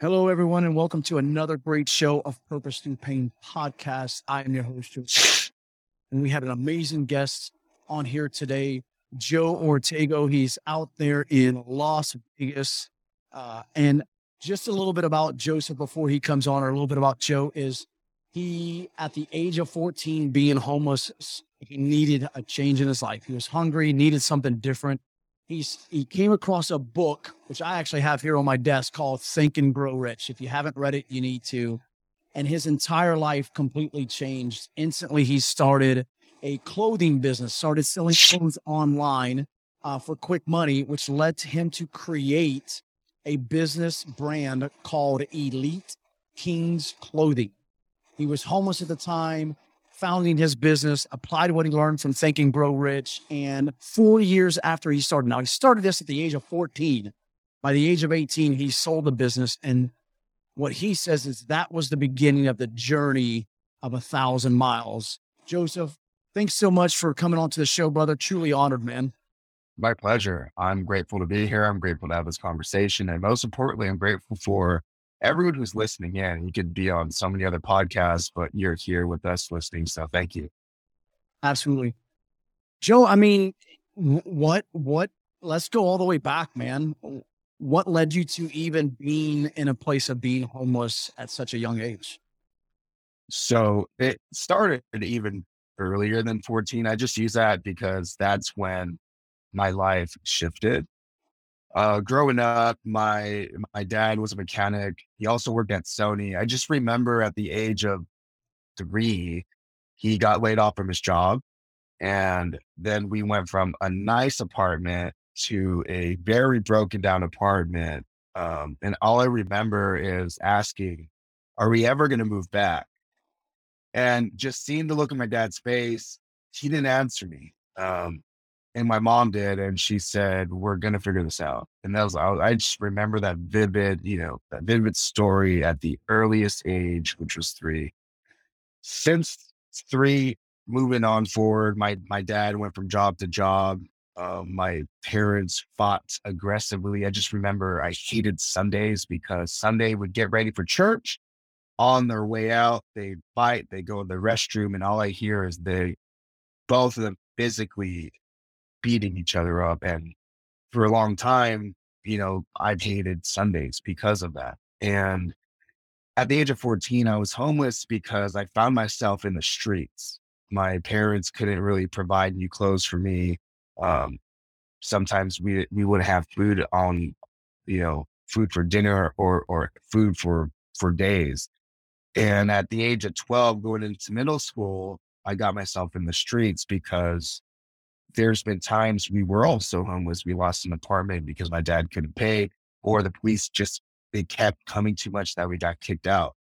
Hello, everyone, and welcome to another great show of Purpose Through Pain podcast. I am your host, Joe, and we have an amazing guest on here today, Joe Ortego. He's out there in Las Vegas. Uh, and just a little bit about Joseph before he comes on, or a little bit about Joe is he, at the age of 14, being homeless, he needed a change in his life. He was hungry, needed something different he's he came across a book which I actually have here on my desk called Think and Grow Rich. If you haven't read it, you need to. And his entire life completely changed. Instantly, he started a clothing business, started selling clothes online uh, for quick money, which led to him to create a business brand called Elite Kings Clothing. He was homeless at the time founding his business, applied what he learned from Think and Grow Rich. And four years after he started, now he started this at the age of 14. By the age of 18, he sold the business. And what he says is that was the beginning of the journey of a thousand miles. Joseph, thanks so much for coming on to the show, brother. Truly honored, man. My pleasure. I'm grateful to be here. I'm grateful to have this conversation. And most importantly, I'm grateful for everyone who's listening in. You could be on so many other podcasts, but you're here with us listening. So thank you. Absolutely. Joe, I mean, what, what, let's go all the way back, man. What led you to even being in a place of being homeless at such a young age? So it started even earlier than 14. I just use that because that's when my life shifted. Uh, growing up, my my dad was a mechanic. He also worked at Sony. I just remember at the age of three, he got laid off from his job, and then we went from a nice apartment to a very broken down apartment. Um, and all I remember is asking, "Are we ever going to move back?" And just seeing the look on my dad's face, he didn't answer me. Um, and my mom did, and she said, "We're gonna figure this out." And that was I, just remember that vivid, you know, that vivid story at the earliest age, which was three. Since three, moving on forward, my my dad went from job to job. Uh, my parents fought aggressively. I just remember I hated Sundays because Sunday would get ready for church. On their way out, they fight. They go to the restroom, and all I hear is they both of them physically beating each other up. And for a long time, you know, I've hated Sundays because of that. And at the age of 14, I was homeless because I found myself in the streets. My parents couldn't really provide new clothes for me. Um, sometimes we we would have food on, you know, food for dinner or or food for for days. And at the age of 12, going into middle school, I got myself in the streets because there's been times we were also homeless. We lost an apartment because my dad couldn't pay, or the police just they kept coming too much that we got kicked out.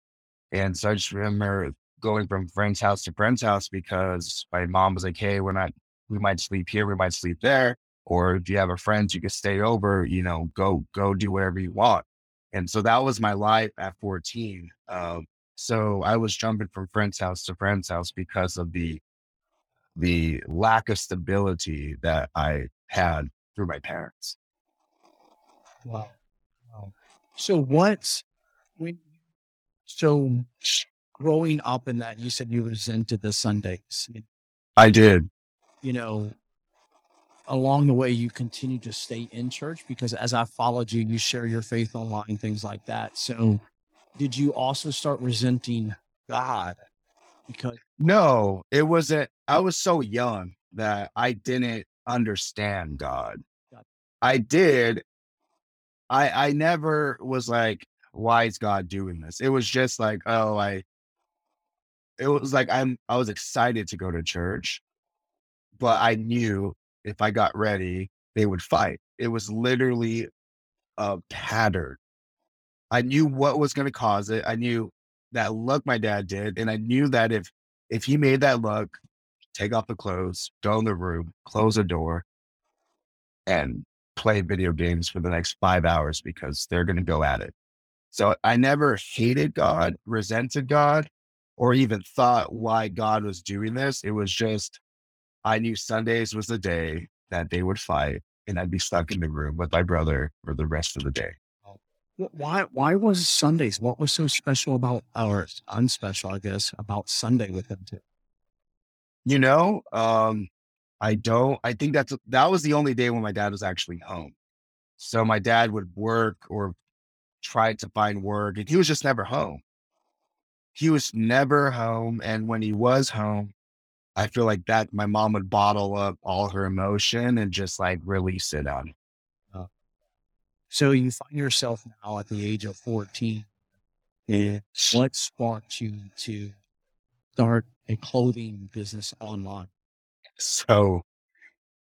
And so I just remember going from friend's house to friend's house because my mom was like, "Hey, we're not. We might sleep here. We might sleep there. Or if you have a friend, you can stay over. You know, go go do whatever you want." And so that was my life at 14. Um, so I was jumping from friend's house to friend's house because of the the lack of stability that I had through my parents. Wow. wow. So what's when so growing up in that you said you resented the Sundays. I did. You know, along the way you continue to stay in church because as I followed you, you share your faith online, things like that. So did you also start resenting God because no, it wasn't. I mm. was so young that I didn't understand God. I did. I I never was like, why is God doing this? It was just like, oh, I. It was like I'm. I was excited to go to church, but I knew if I got ready, they would fight. It was literally a pattern. I knew what was going to cause it. I knew that look my dad did. And I knew that if if he made that look, take off the clothes, go in the room, close the door, and play video games for the next five hours because they're going to go at it. So I never hated God, resented God, or even thought why God was doing this. It was just, I knew Sundays was the day that they would fight and I'd be stuck in the room with my brother for the rest of the day. Why why was Sundays? What was so special about or unspecial, I guess, about Sunday with him too? You know, um, I don't I think that's that was the only day when my dad was actually home. So my dad would work or try to find work and he was just never home. He was never home. And when he was home, I feel like that my mom would bottle up all her emotion and just like release it on. So you find yourself now at the age of 14. And what sparked you to start a clothing business online? So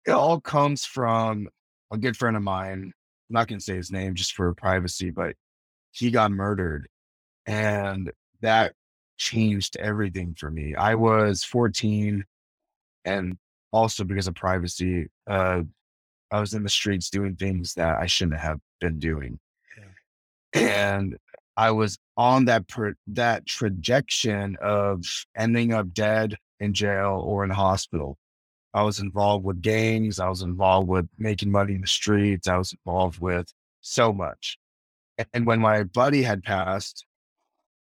it all comes from a good friend of mine. I'm not going to say his name just for privacy, but he got murdered. And that changed everything for me. I was 14 and also because of privacy, uh, I was in the streets doing things that I shouldn't have been doing. Yeah. And I was on that per, that trajectory of ending up dead in jail or in hospital. I was involved with gangs. I was involved with making money in the streets. I was involved with so much. And when my buddy had passed,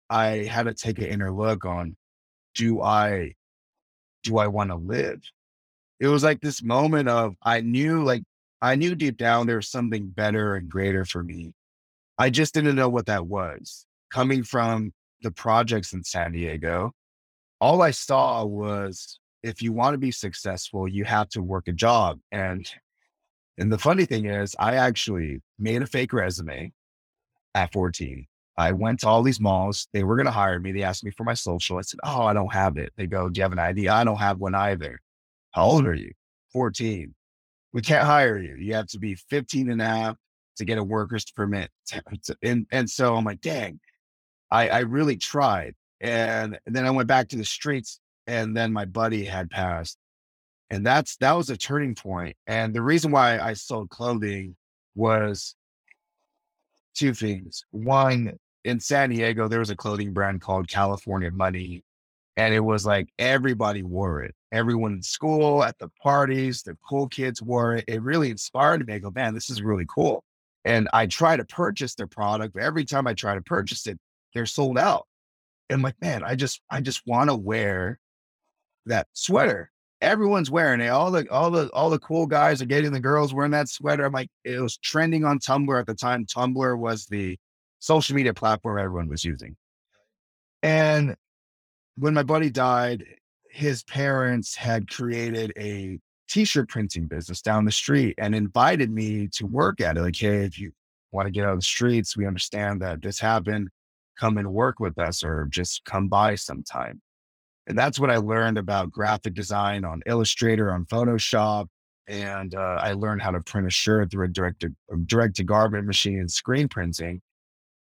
I had to take an inner look on do I do I want to live? It was like this moment of I knew like I knew deep down there was something better and greater for me. I just didn't know what that was. Coming from the projects in San Diego, all I saw was if you want to be successful, you have to work a job. And and the funny thing is, I actually made a fake resume at 14. I went to all these malls. They were going to hire me. They asked me for my social. I said, Oh, I don't have it. They go, Do you have an ID? I don't have one either. How old are you? 14. We can't hire you. You have to be 15 and a half to get a worker's permit. And, and so I'm like, dang, I, I really tried. And, then I went back to the streets and then my buddy had passed. And that's, that was a turning point. And the reason why I sold clothing was two things. One, in San Diego, there was a clothing brand called California Money. And it was like everybody wore it. Everyone in school, at the parties, the cool kids wore it. It really inspired me. I go, man, this is really cool. And I try to purchase their product, but every time I try to purchase it, they're sold out. And I'm like, man, I just, I just want to wear that sweater. Everyone's wearing it. All the, all the, all the cool guys are getting the girls wearing that sweater. I'm like, it was trending on Tumblr at the time. Tumblr was the social media platform everyone was using. And when my buddy died, his parents had created a t-shirt printing business down the street and invited me to work at it. Like, hey, if you want to get out of the streets, we understand that this happened. Come and work with us or just come by sometime. And that's what I learned about graphic design on Illustrator, on Photoshop. And uh, I learned how to print a shirt through a direct to, direct to garment machine and screen printing.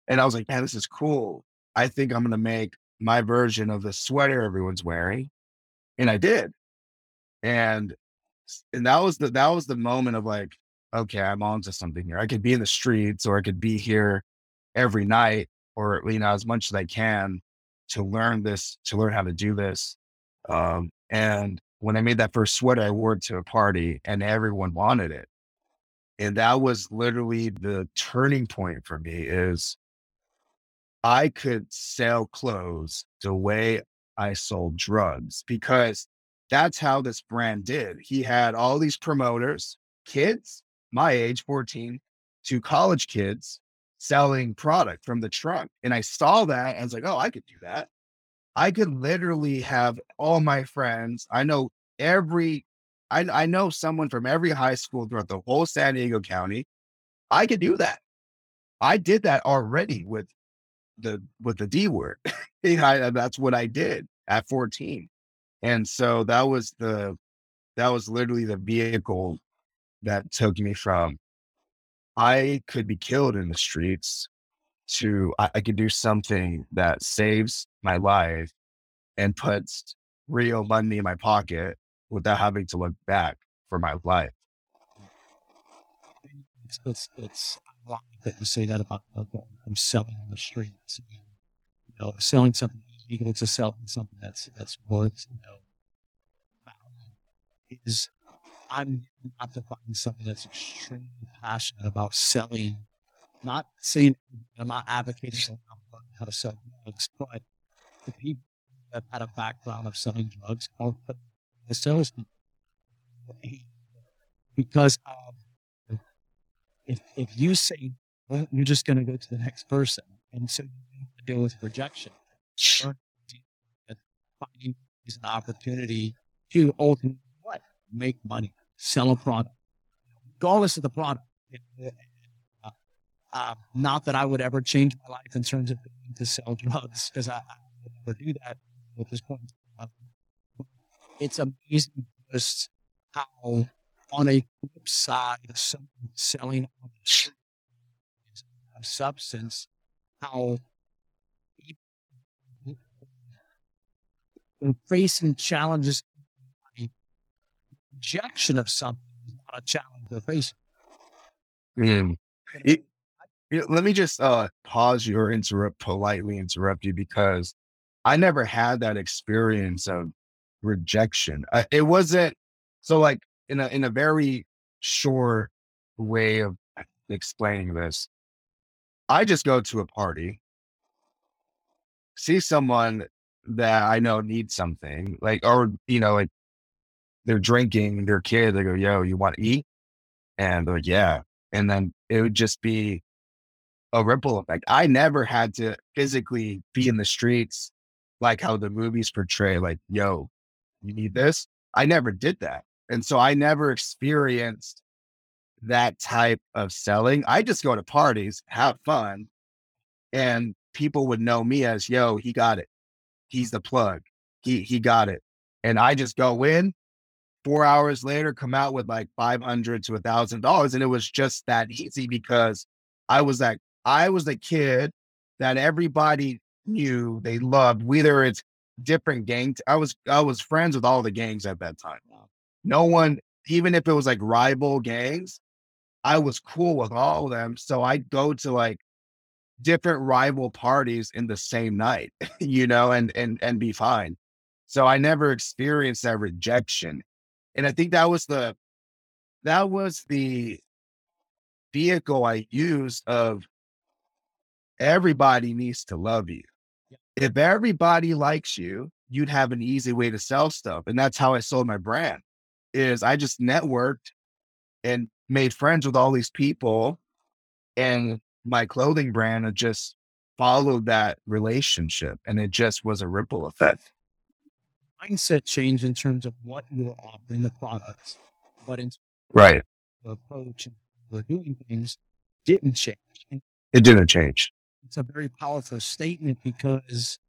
And I was like, man, this is cool. I think I'm going to make my version of the sweater everyone's wearing. And I did. And and that was the that was the moment of like, okay, I'm on to something here. I could be in the streets or I could be here every night or you know, as much as I can to learn this, to learn how to do this. Um, and when I made that first sweater, I wore it to a party and everyone wanted it. And that was literally the turning point for me is I could sell clothes the way I sold drugs because that's how this brand did. He had all these promoters, kids, my age, 14, to college kids selling product from the trunk. And I saw that. I was like, oh, I could do that. I could literally have all my friends. I know every, I, I know someone from every high school throughout the whole San Diego County. I could do that. I did that already with the with the D word. I, that's what I did at 14. And so that was the that was literally the vehicle that took me from I could be killed in the streets to I, I could do something that saves my life and puts real money in my pocket without having to look back for my life. It's, it's, it's that you say that about I'm selling on the streets. You know, selling something equal to selling something that's that's worth you know is I'm not defining something that's extremely passionate about selling not saying I'm not advocating how to sell drugs, but the people that had a background of selling drugs are the salespeople. Because um, if, if you say, well, you're just going to go to the next person, and so you have to deal with rejection. Finding is an opportunity to ultimately what? Make money, sell a product, regardless of the product. Uh, uh, not that I would ever change my life in terms of to sell drugs, because I, I, would never do that at this point. It's amazing just how, on a flip side of someone selling substance, how facing challenges, rejection of something is not a challenge they're facing. Mm. It, it, let me just uh, pause you or interrupt, politely interrupt you because I never had that experience of rejection. Uh, it wasn't so like in a in a very short way of explaining this. I just go to a party, see someone that I know needs something, like, or, you know, like they're drinking, their kid, they go, yo, you want to eat? And they're like, yeah. And then it would just be a ripple effect. I never had to physically be in the streets like how the movies portray, like, yo, you need this. I never did that. And so I never experienced that type of selling. I just go to parties, have fun, and people would know me as, yo, he got it he's the plug. He he got it. And I just go in, four hours later, come out with like five hundred to a thousand dollars. And it was just that easy because I was that I was the kid that everybody knew they loved, whether it's different gangs. I was I was friends with all the gangs at that time. No one, even if it was like rival gangs, I was cool with all of them. So I'd go to like different rival parties in the same night, you know, and and and be fine. So I never experienced that rejection. And I think that was the that was the vehicle I used of everybody needs to love you. If everybody likes you, you'd have an easy way to sell stuff. And that's how I sold my brand is I just networked and made friends with all these people and my clothing brand had just followed that relationship and it just was a ripple effect. Mindset change in terms of what you're offering the products, but in right the approach and the doing things didn't change. It didn't change. It's a very powerful statement because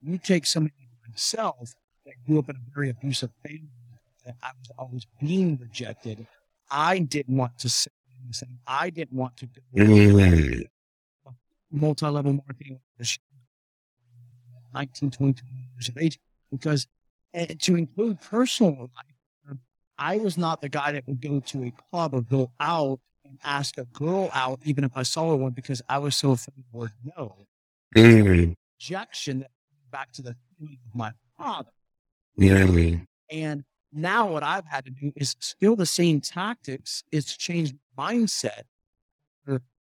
you take somebody like myself that grew up in a very abusive family that I was always being rejected. I didn't want to say saying I didn't want to do mm. multi-level marketing 19, 22 years of age because eh, to include personal life, I was not the guy that would go to a club or go out and ask a girl out, even if I saw one, because I was so afraid of no. Mm. Rejection back to the of my father. Mm. And now what I've had to do is still the same tactics. It's changed mindset.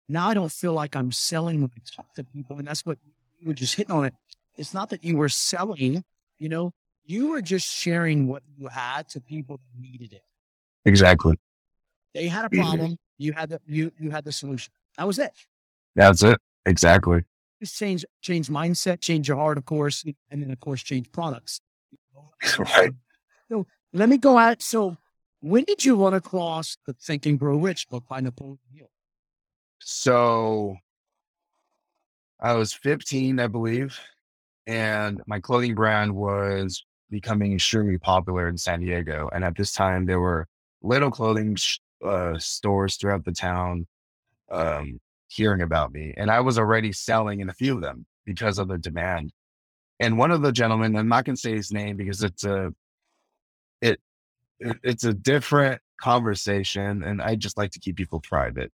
Now I don't feel like I'm selling when I talk to people. And that's what you were just hitting on it. It's not that you were selling, you know, you were just sharing what you had to people that needed it. Exactly. They had a problem. You had the you you had the solution. That was it. That's it. Exactly. Just change change mindset, change your heart, of course, and then of course change products. right. So let me go out. So when did you run across the Think and Grow Rich book by Napoleon Hill? So I was 15, I believe, and my clothing brand was becoming extremely popular in San Diego. And at this time, there were little clothing uh, stores throughout the town um, hearing about me. And I was already selling in a few of them because of the demand. And one of the gentlemen, I'm not going to say his name because it's a, it's a different conversation and I just like to keep people private.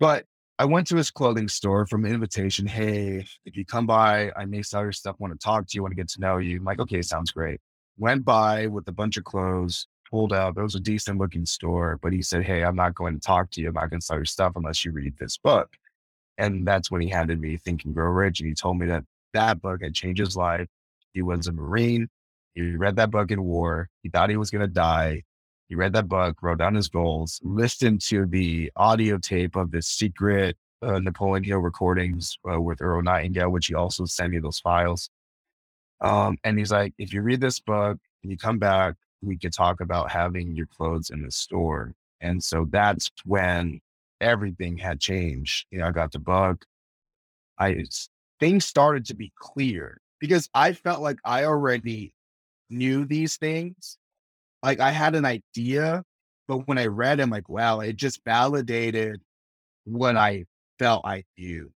But I went to his clothing store from invitation. Hey, if you come by, I may sell your stuff, want to talk to you, want to get to know you. I'm like, okay, sounds great. Went by with a bunch of clothes, pulled up. It was a decent looking store, but he said, Hey, I'm not going to talk to you. I'm not going to sell your stuff unless you read this book. And that's when he handed me Think and Grow Rich. And he told me that that book had changed his life. He was a Marine. He read that book in war. He thought he was going to die. He read that book, wrote down his goals, listened to the audio tape of the secret uh, Napoleon Hill recordings uh, with Earl Nightingale, which he also sent me those files. Um, and he's like, if you read this book and you come back, we could talk about having your clothes in the store. And so that's when everything had changed. You know, I got the book. I things started to be clear because I felt like I already knew these things. Like I had an idea, but when I read, I'm like, wow, it just validated what I felt I knew.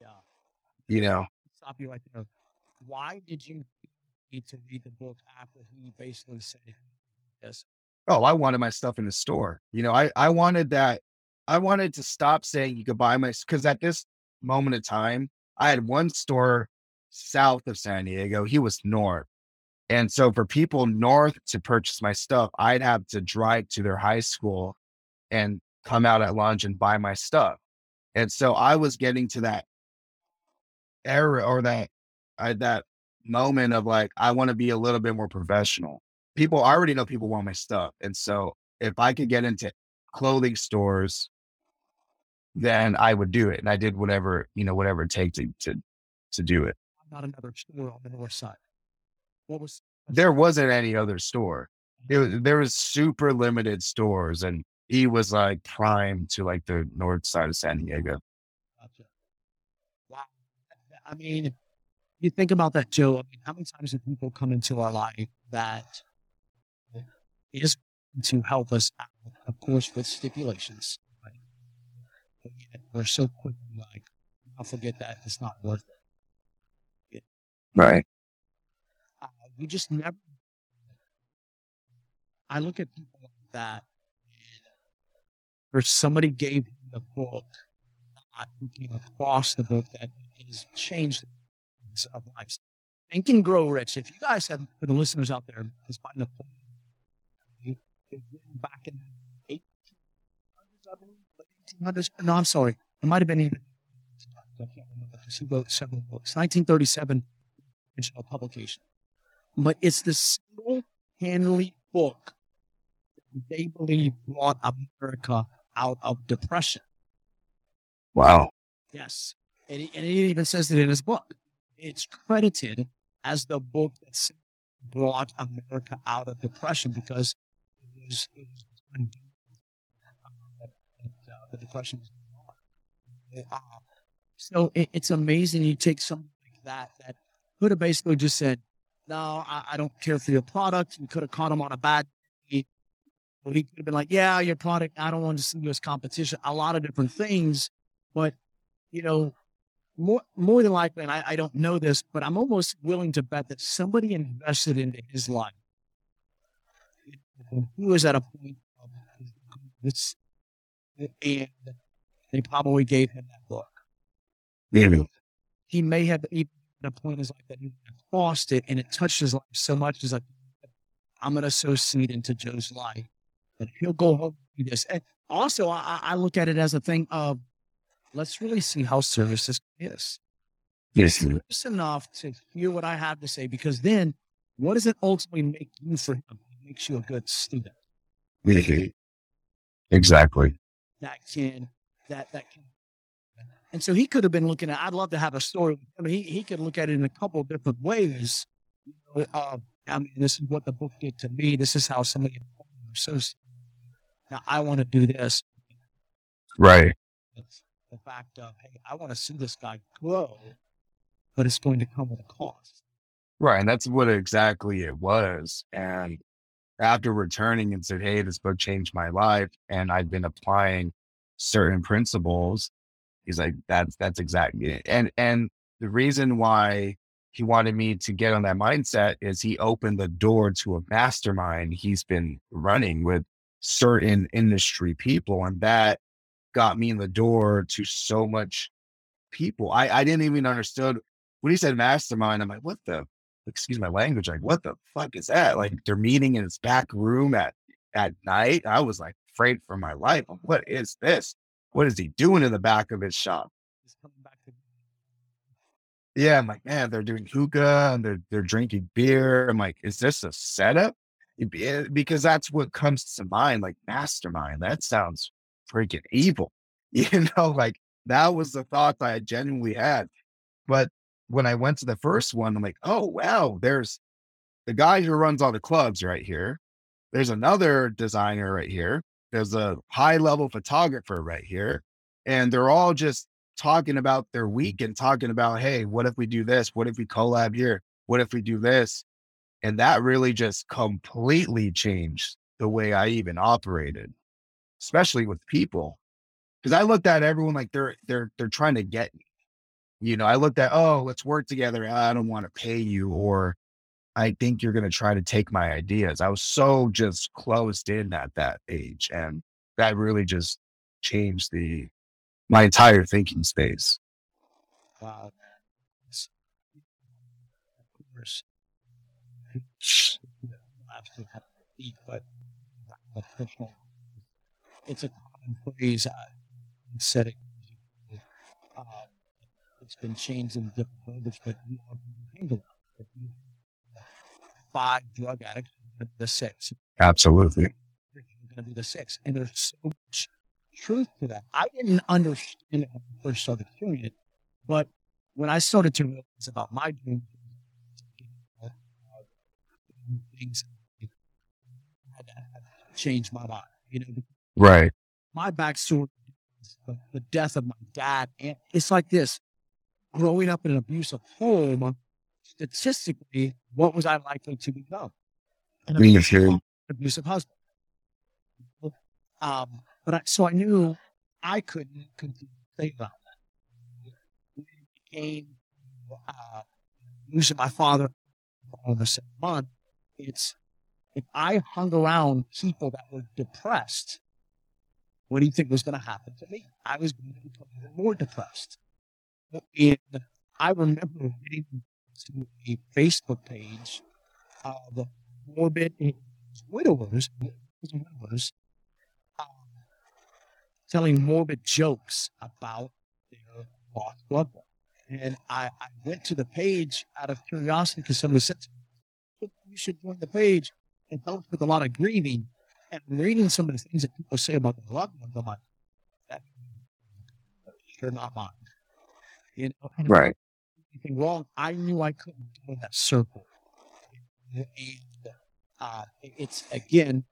Yeah. You know, Stop you right there. Why did you need to read the book after he basically said yes? oh, I wanted my stuff in the store. You know, I, I wanted that. I wanted to stop saying you could buy my, because at this moment of time, I had one store south of San Diego. He was north. And so for people north to purchase my stuff, I'd have to drive to their high school and come out at lunch and buy my stuff. And so I was getting to that era or that uh, that moment of like I want to be a little bit more professional. People I already know people want my stuff. And so if I could get into clothing stores, then I would do it. And I did whatever, you know, whatever it takes to to to do it. Not another store on the north side. What was There wasn't any other store. It mm. was, there was super limited stores and he was like prime to like the north side of San Diego. Gotcha. Wow. I mean, you think about that, Joe. I mean, how many times do people come into our life that is to help us out, of course, with stipulations. Right? But yet we're so quick like, I'll forget that. It's not worth it. Right. We just never. I look at people like that, or somebody gave him the book, not came across the book that has changed the of lives. And grow rich. If you guys have, for the listeners out there, Napoleon, it was written back in the 1800s, I believe, 1800s. No, I'm sorry. It might have been even. I can't remember several books. 1937 original publication. But it's the single handedly book that they believe brought America out of depression. Wow. Yes. And he, and even says it in his book. It's credited as the book that brought America out of depression because it was, it was uh, the depression was going on. Uh, so it, it's amazing you take something like that that could have basically just said, no, I, I don't care for your product. You could have caught him on a bad day. Or he could have been like, yeah, your product, I don't want to see you as competition. A lot of different things. But, you know, more more than likely, and I, I don't know this, but I'm almost willing to bet that somebody invested into his life. He was at a point of this, and they probably gave him that book. Maybe. He may have even at a point in his life that he lost it, and it touched his life so much. He's like, I'm going to sow seed into Joe's life, and he'll go home and do this. And also, I, I look at it as a thing of let's really see how service is. is. Yes. Just enough to hear what I have to say, because then what does it ultimately make you for him? It makes you a good student. Exactly. That can, that, that can. And so he could have been looking at, I'd love to have a story. I mean, he, he could look at it in a couple of different ways. You know, uh, I mean, this is what the book did to me. This is how somebody so now I want to do this. Right. It's the fact of, hey, I want to see this guy grow, but it's going to come with a cost. Right. And that's what exactly it was. And after returning and said, Hey, this book changed my life and I've been applying certain principles, he's like, that's, that's exactly it. Eh, and, and the reason why he wanted me to get on that mindset is he opened the door to a mastermind he's been running with certain industry people. And that got me in the door to so much people. I, I didn't even understood when he said mastermind. I'm like, what the, excuse my language, like, what the fuck is that? Like they're meeting in this back room at at night, I was like afraid for my life. What is this? What is he doing in the back of his shop? Yeah, I'm like, man, they're doing hookah and they're they're drinking beer. I'm like, is this a setup? Because that's what comes to mind, like mastermind. That sounds freaking evil. You know, like that was the thought I genuinely had. But when I went to the first one, I'm like, oh wow, there's the guy who runs all the clubs right here. There's another designer right here. There's a high level photographer right here. And they're all just talking about their week and talking about, hey, what if we do this? What if we collab here? What if we do this? And that really just completely changed the way I even operated, especially with people. Cause I looked at everyone like they're they're they're trying to get me. You know, I looked at, oh, let's work together. I don't want to pay you, or I think you're gonna try to take my ideas. I was so just closed in at that age. And that really just changed the my entire thinking space. Wow. But it's a common phrase. I said it. Uh, it's been changed in different languages, but you five drug addicts, the six. Absolutely. Going to be the six. And there's so much truth to that. I didn't understand it when I first started doing it, but when I started to realize about my dreams, things had changed my mind. You know, right. My backstory, the, the death of my dad, and it's like this: growing up in an abusive home. Statistically, what was I likely to become? An abusive, abusive husband. Um, but I, so I knew I couldn't continue to think about that. When it became uh, losing my father on the same month, it's if I hung around people that were depressed, what do you think was going to happen to me? I was going to become even more depressed. And I remember getting to a Facebook page of morbid widowers, widowers um, telling morbid jokes about their lost loved one. And I, I went to the page out of curiosity because somebody said, you should join the page. It helps with a lot of grieving and reading some of the things that people say about their loved ones. I'm like, that's sure not mine. You know, right. Anything wrong? I knew I couldn't join that circle. And uh, it's again,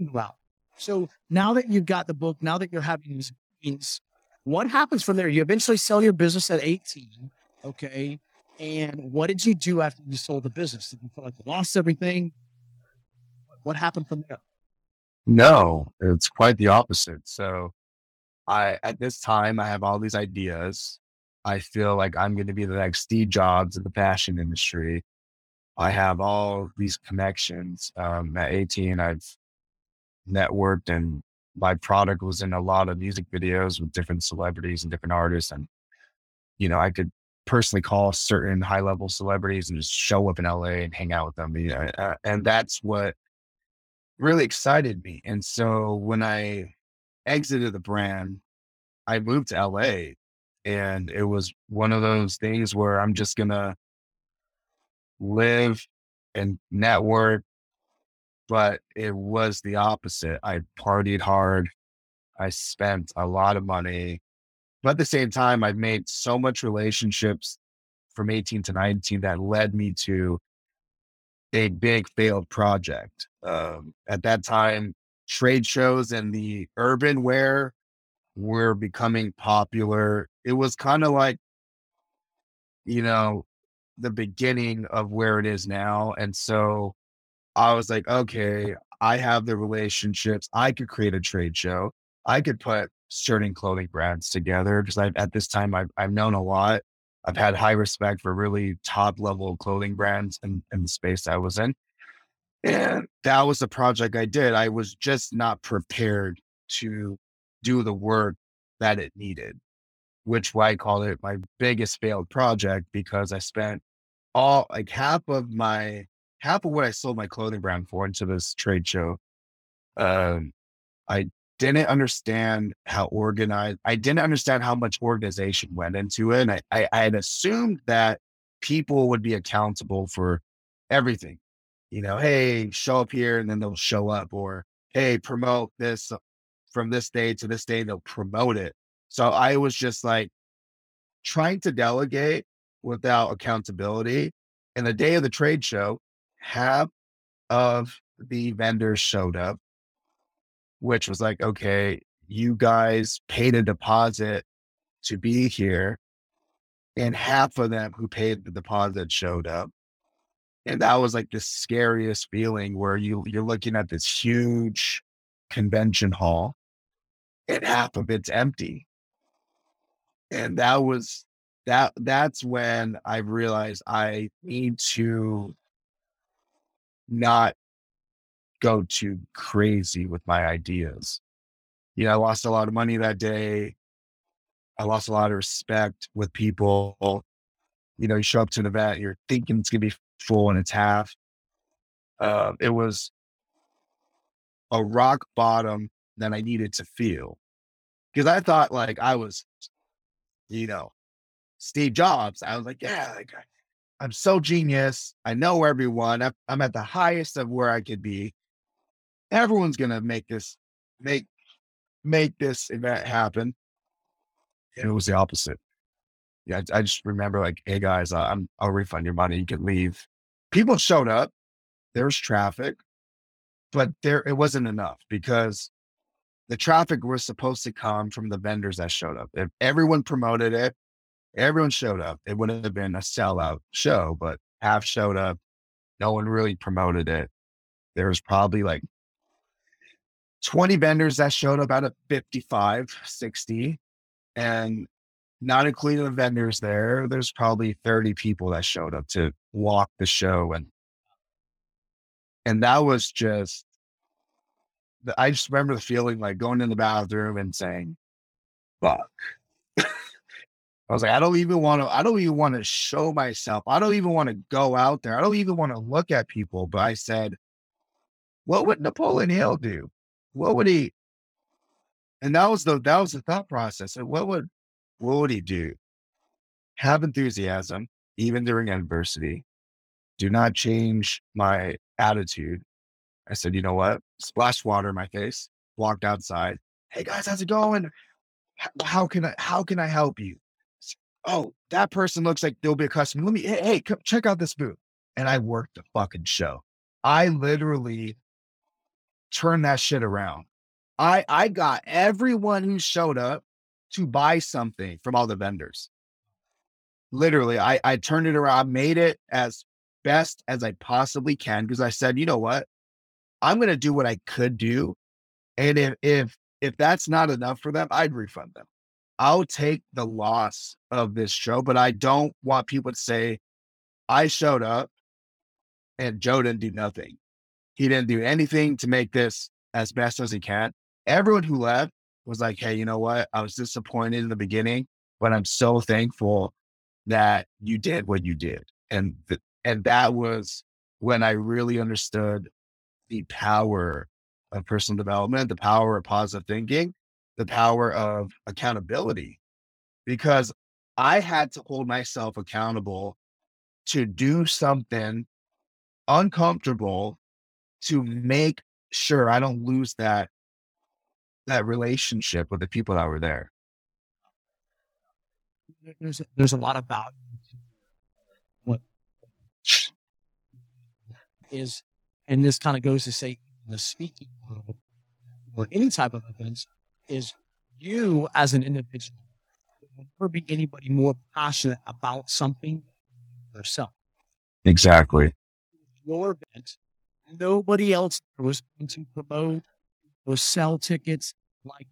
route. So now that you've got the book, now that you're having these meetings, what happens from there? You eventually sell your business at 18. Okay. And what did you do after you sold the business? Did you feel like you lost everything? What happened from there? No, it's quite the opposite. So I at this time I have all these ideas. I feel like I'm going to be the next Steve Jobs of the fashion industry. I have all these connections. Um, at 18, I've networked and my product was in a lot of music videos with different celebrities and different artists. And, you know, I could personally call certain high level celebrities and just show up in LA and hang out with them. You know, uh, and that's what really excited me. And so when I exited the brand, I moved to LA and it was one of those things where I'm just going to live and network but it was the opposite. I partied hard. I spent a lot of money, but at the same time, I've made so much relationships from 18 to 19 that led me to a big failed project. Um, at that time, trade shows and the urban wear were becoming popular. It was kind of like, you know, the beginning of where it is now. And so I was like, okay, I have the relationships. I could create a trade show. I could put certain clothing brands together because I, at this time, I've, I've known a lot. I've had high respect for really top level clothing brands in, in the space I was in. And that was the project I did. I was just not prepared to do the work that it needed, which why I call it my biggest failed project because I spent all like half of my half of what I sold my clothing brand for into this trade show Um, I didn't understand how organized, I didn't understand how much organization went into it. And I, I, I had assumed that people would be accountable for everything. You know, hey, show up here and then they'll show up, or hey, promote this from this day to this day, they'll promote it. So I was just like trying to delegate without accountability. And the day of the trade show, half of the vendors showed up, which was like, okay, you guys paid a deposit to be here. And half of them who paid the deposit showed up. And that was like the scariest feeling where you you're looking at this huge convention hall and half of it's empty. And that was that that's when I realized I need to not go too crazy with my ideas. You know, I lost a lot of money that day. I lost a lot of respect with people. You know, you show up to an event, you're thinking it's gonna be full and it's half. Uh, it was a rock bottom that I needed to feel. Because I thought like I was, you know, Steve Jobs. I was like, yeah, like I'm so genius. I know everyone. I'm at the highest of where I could be. Everyone's gonna make this make make this event happen. And it was the opposite. Yeah, I, I just remember like, hey guys, uh, I'm I'll refund your money. You can leave. People showed up. There's traffic, but there it wasn't enough because the traffic was supposed to come from the vendors that showed up. If everyone promoted it, everyone showed up. It would have been a sellout show, but half showed up. No one really promoted it. There was probably like 20 vendors that showed up out of 55, 60. And not including the vendors there, there's probably 30 people that showed up to walk the show. And and that was just I just remember the feeling like going in the bathroom and saying, fuck. I was like, I don't even want to, I don't even want to show myself. I don't even want to go out there. I don't even want to look at people. But I said, what would Napoleon Hill do? What would he? And that was the, that was the thought process. What would, what would he do? Have enthusiasm, even during adversity. Do not change my attitude. I said, you know what? Splashed water in my face, walked outside. Hey guys, how's it going? How can I, how can I help you? oh, that person looks like they'll be a customer. Let me, hey, hey come check out this booth. And I worked the fucking show. I literally turned that shit around. I I got everyone who showed up to buy something from all the vendors. Literally, I I turned it around, made it as best as I possibly can because I said, you know what? I'm gonna do what I could do. And if if if that's not enough for them, I'd refund them. I'll take the loss of this show, but I don't want people to say, I showed up and Joe didn't do nothing. He didn't do anything to make this as best as he can. Everyone who left was like, hey, you know what? I was disappointed in the beginning, but I'm so thankful that you did what you did. And, th- and that was when I really understood the power of personal development, the power of positive thinking, the power of accountability because I had to hold myself accountable to do something uncomfortable to make sure I don't lose that that relationship with the people that were there. There's there's a lot of value what is and this kind of goes to say the speaking world or any type of events is you as an individual will never be anybody more passionate about something yourself. Exactly. Your event, nobody else was going to promote or sell tickets like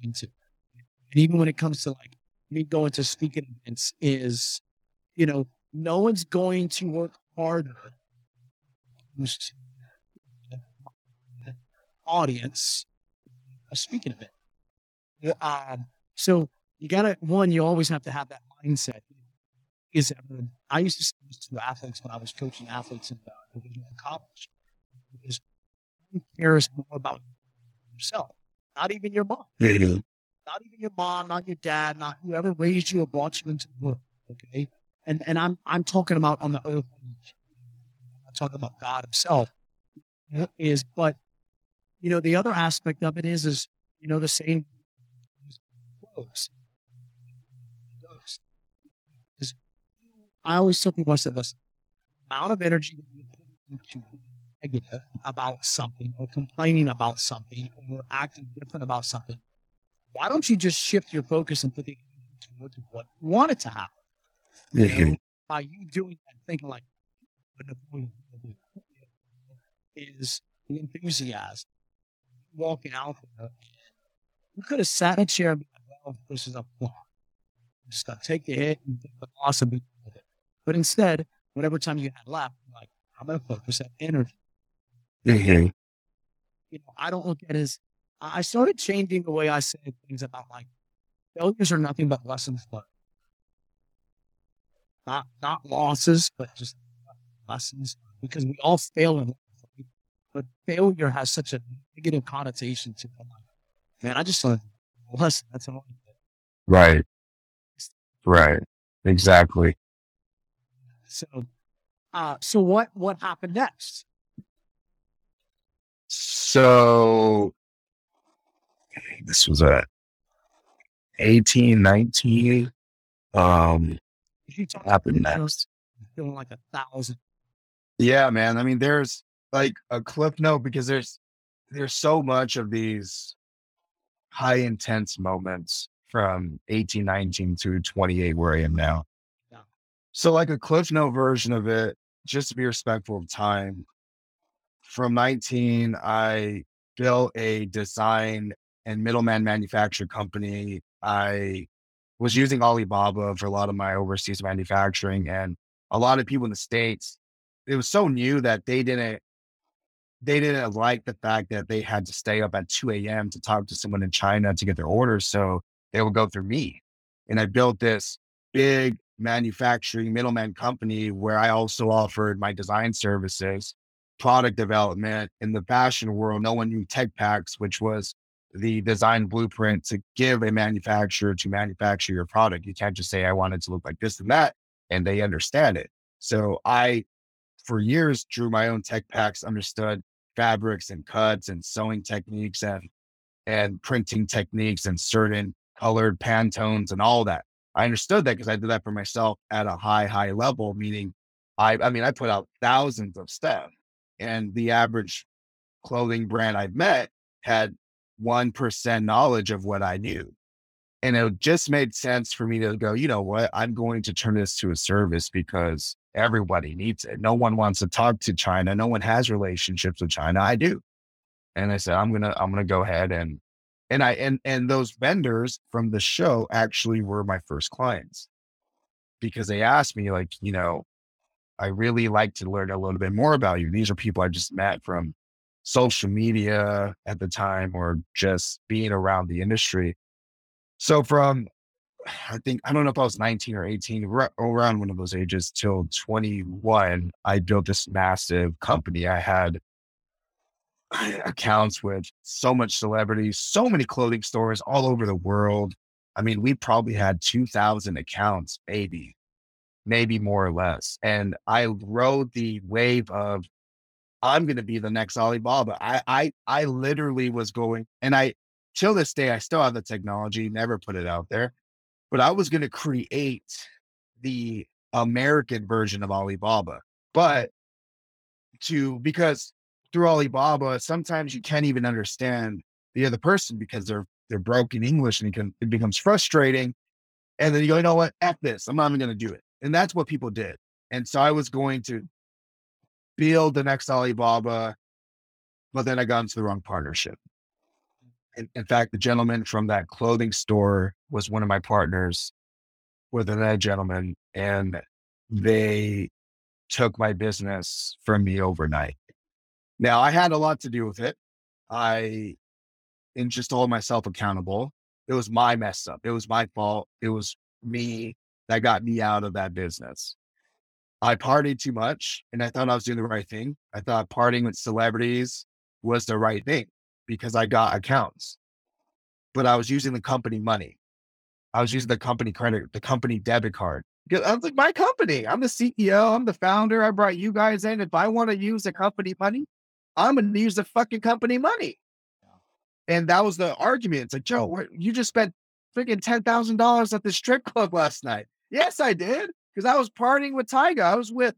you to. And even when it comes to like me going to speaking events, is you know, no one's going to work harder audience a speaking event. Um, so you gotta one, you always have to have that mindset. Is I used to say this to athletes when I was coaching athletes in, uh, college. Is who cares more about yourself, not even your mom, Mhm. not even your mom, not your dad, not whoever raised you or brought you into the world. Okay. And and I'm I'm talking about on the earth. I'm talking about God Himself. Is but you know, the other aspect of it is is, you know, the same. Is- I always tell people I said, listen, amount of energy that you put into negative about something or complaining about something or acting different about something, why don't you just shift your focus and put the energy towards what you want it to happen? You know, mm-hmm. by you doing that, thinking like, what the point is the enthusiasm, walking out there. You could have sat in a chair and been like, well, this is a flaw. Just take the hit and take the loss and be with it. But instead, whatever time you had left, you're like, I'm gonna focus that energy. Mhm. You know, I don't look at it as I started changing the way I say things about like failures are nothing but lessons learned. Not not losses, but just lessons because we all fail in life. But failure has such a negative connotation to it. Like, man, I just learned a lesson. That's all. Right. Right. Exactly. So, uh, so what what happened next? So this was a 18, 19. Um, happened next. feeling like a thousand. Yeah, man. I mean, there's like a cliff note because there's there's so much of these high intense moments from 18, 19 to 28 where I am now. Yeah. So like a cliff note version of it, just to be respectful of time. From 19, I built a design and middleman manufacturer company. I was using Alibaba for a lot of my overseas manufacturing and a lot of people in the States it was so new that they didn't they didn't like the fact that they had to stay up at 2 a.m. to talk to someone in China to get their orders. So they would go through me. And I built this big manufacturing middleman company where I also offered my design services, product development in the fashion world. No one knew Tech Packs, which was the design blueprint to give a manufacturer to manufacture your product. You can't just say, I want it to look like this and that, and they understand it. So I for years drew my own tech packs, understood fabrics and cuts and sewing techniques and and printing techniques and certain colored Pantones and all that. I understood that because I did that for myself at a high, high level, meaning I I mean I put out thousands of stuff. And the average clothing brand I've met had one percent knowledge of what I knew. And it just made sense for me to go, you know what, I'm going to turn this to a service because everybody needs it. No one wants to talk to China. No one has relationships with China. I do. And I said, I'm gonna, I'm gonna go ahead and and I and and those vendors from the show actually were my first clients because they asked me, like, you know, I really like to learn a little bit more about you. These are people I just met from social media at the time or just being around the industry. So from I think I don't know if I was 19 or 18, ra- around one of those ages till 21, I built this massive company. I had accounts with so much celebrities, so many clothing stores all over the world. I mean, we probably had 2,000 accounts, maybe, maybe more or less. And I rode the wave of I'm going to be the next Alibaba. I, I, I literally was going, and I, till this day, I still have the technology, never put it out there, but I was going to create the American version of Alibaba. But to, because through Alibaba, sometimes you can't even understand the other person because they're, they're broken English and it, can, it becomes frustrating. And then you go, you know what? F this. I'm not even going to do it. And that's what people did. And so I was going to build the next Alibaba, but then I got into the wrong partnership. In, in fact, the gentleman from that clothing store was one of my partners with another gentleman, and they took my business from me overnight. Now, I had a lot to do with it. I and just hold myself accountable. It was my mess up. It was my fault. It was me that got me out of that business. I partied too much and I thought I was doing the right thing. I thought partying with celebrities was the right thing. Because I got accounts, but I was using the company money. I was using the company credit, the company debit card. I was like, my company, I'm the CEO, I'm the founder. I brought you guys in. If I want to use the company money, I'm going to use the fucking company money. And that was the argument. It's like, Joe, you just spent freaking $10,000 at the strip club last night. Yes, I did. Because I was partying with Tyga. I was with,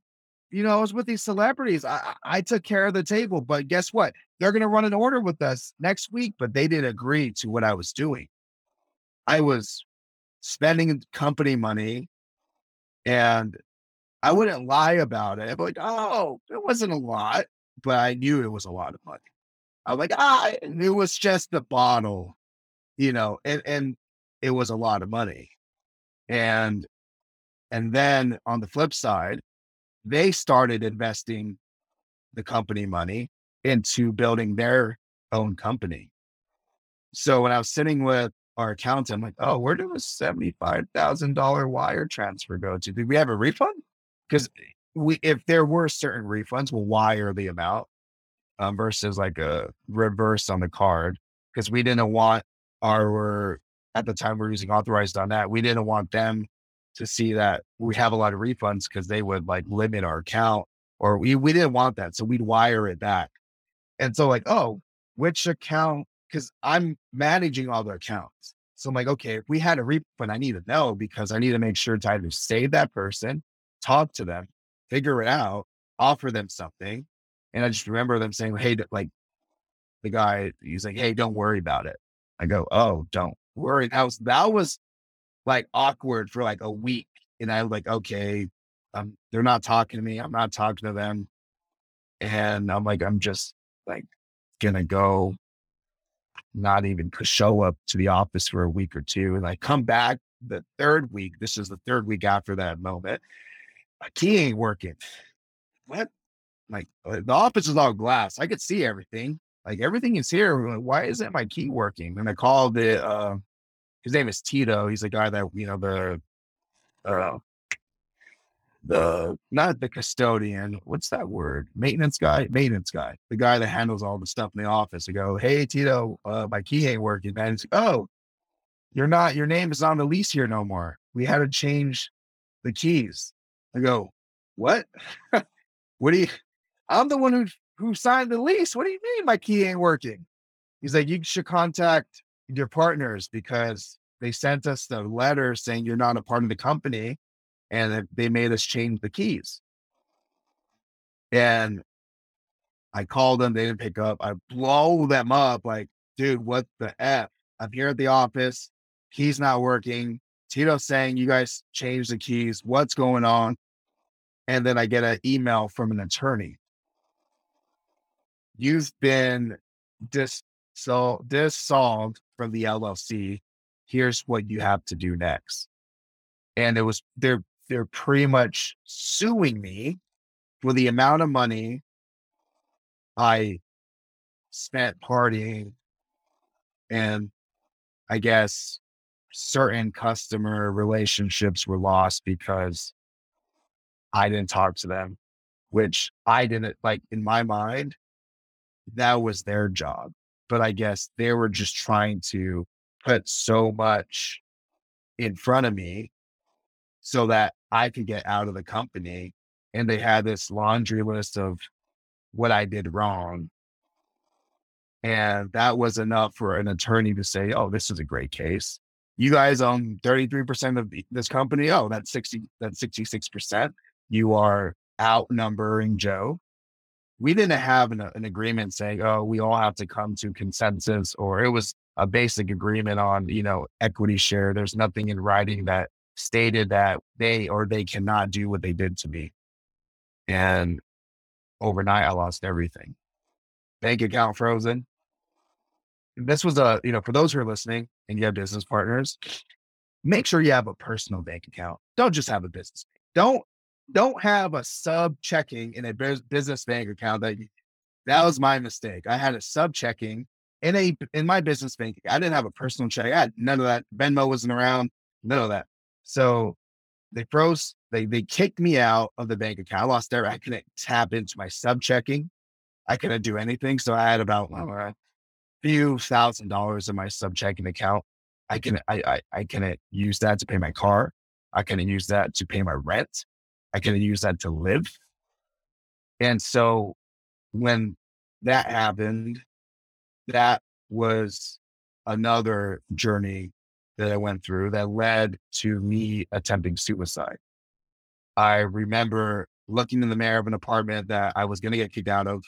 you know, I was with these celebrities. I, I took care of the table. But guess what? They're going to run an order with us next week, but they didn't agree to what I was doing. I was spending company money and I wouldn't lie about it. I'm like, oh, it wasn't a lot, but I knew it was a lot of money. I'm like, ah, it was just the bottle, you know, and, and it was a lot of money. And, and then on the flip side, they started investing the company money into building their own company. So when I was sitting with our accountant, I'm like, oh, where did a $75,000 wire transfer go to? Did we have a refund? Because we, if there were certain refunds, we'll wire the amount um, versus like a reverse on the card because we didn't want our, at the time we are using Authorize.net, we didn't want them to see that we have a lot of refunds because they would like limit our account or we, we didn't want that. So we'd wire it back. And so like, oh, which account? Because I'm managing all the accounts. So I'm like, okay, if we had a refund, I need to know because I need to make sure to either save that person, talk to them, figure it out, offer them something. And I just remember them saying, Hey, like the guy, he's like, Hey, don't worry about it. I go, Oh, don't worry. That was, that was like awkward for like a week. And I was like, okay, um, they're not talking to me. I'm not talking to them. And I'm like, I'm just like gonna go not even show up to the office for a week or two. And I come back the third week. This is the third week after that moment. My key ain't working. What? Like uh, the office is all glass. I could see everything. Like everything is here. Like, Why isn't my key working? And I called the uh his name is Tito. He's the guy that, you know, the uh the not the custodian. What's that word? Maintenance guy. Maintenance guy. The guy that handles all the stuff in the office. I go, hey Tito, uh, my key ain't working, man. He's like, oh, you're not. Your name is on the lease here no more. We had to change the keys. I go, what? what do you? I'm the one who who signed the lease. What do you mean my key ain't working? He's like, you should contact your partners because they sent us the letter saying you're not a part of the company and they made us change the keys. And I called them, they didn't pick up. I blow them up like, dude, what the F? I'm here at the office. Keys not working. Tito's saying you guys changed the keys. What's going on? And then I get an email from an attorney. You've been dis- so dissolved from the LLC. Here's what you have to do next. And it was they're they're pretty much suing me for the amount of money I spent partying and I guess certain customer relationships were lost because I didn't talk to them, which I didn't like in my mind, that was their job. But I guess they were just trying to put so much in front of me so that I could get out of the company. And they had this laundry list of what I did wrong. And that was enough for an attorney to say, oh, this is a great case. You guys own 33% of this company. Oh, that's 60, that's 66%. You are outnumbering Joe. We didn't have an, an agreement saying, oh, we all have to come to consensus, or it was a basic agreement on, you know, equity share. There's nothing in writing that stated that they or they cannot do what they did to me. And overnight, I lost everything. Bank account frozen. This was a, you know, for those who are listening and you have business partners, make sure you have a personal bank account. Don't just have a business. Don't, don't have a sub checking in a business bank account that that was my mistake. I had a sub checking in a in my business bank. I didn't have a personal check. I had none of that. Venmo wasn't around. None of that. So they froze, they they kicked me out of the bank account. I lost there. I couldn't tap into my sub checking. I couldn't do anything. So I had about a few thousand dollars in my sub checking account. I can I, I I can use that to pay my car. I couldn't use that to pay my rent. I couldn't use that to live. And so when that happened, that was another journey that I went through that led to me attempting suicide. I remember looking in the mirror of an apartment that I was going to get kicked out of.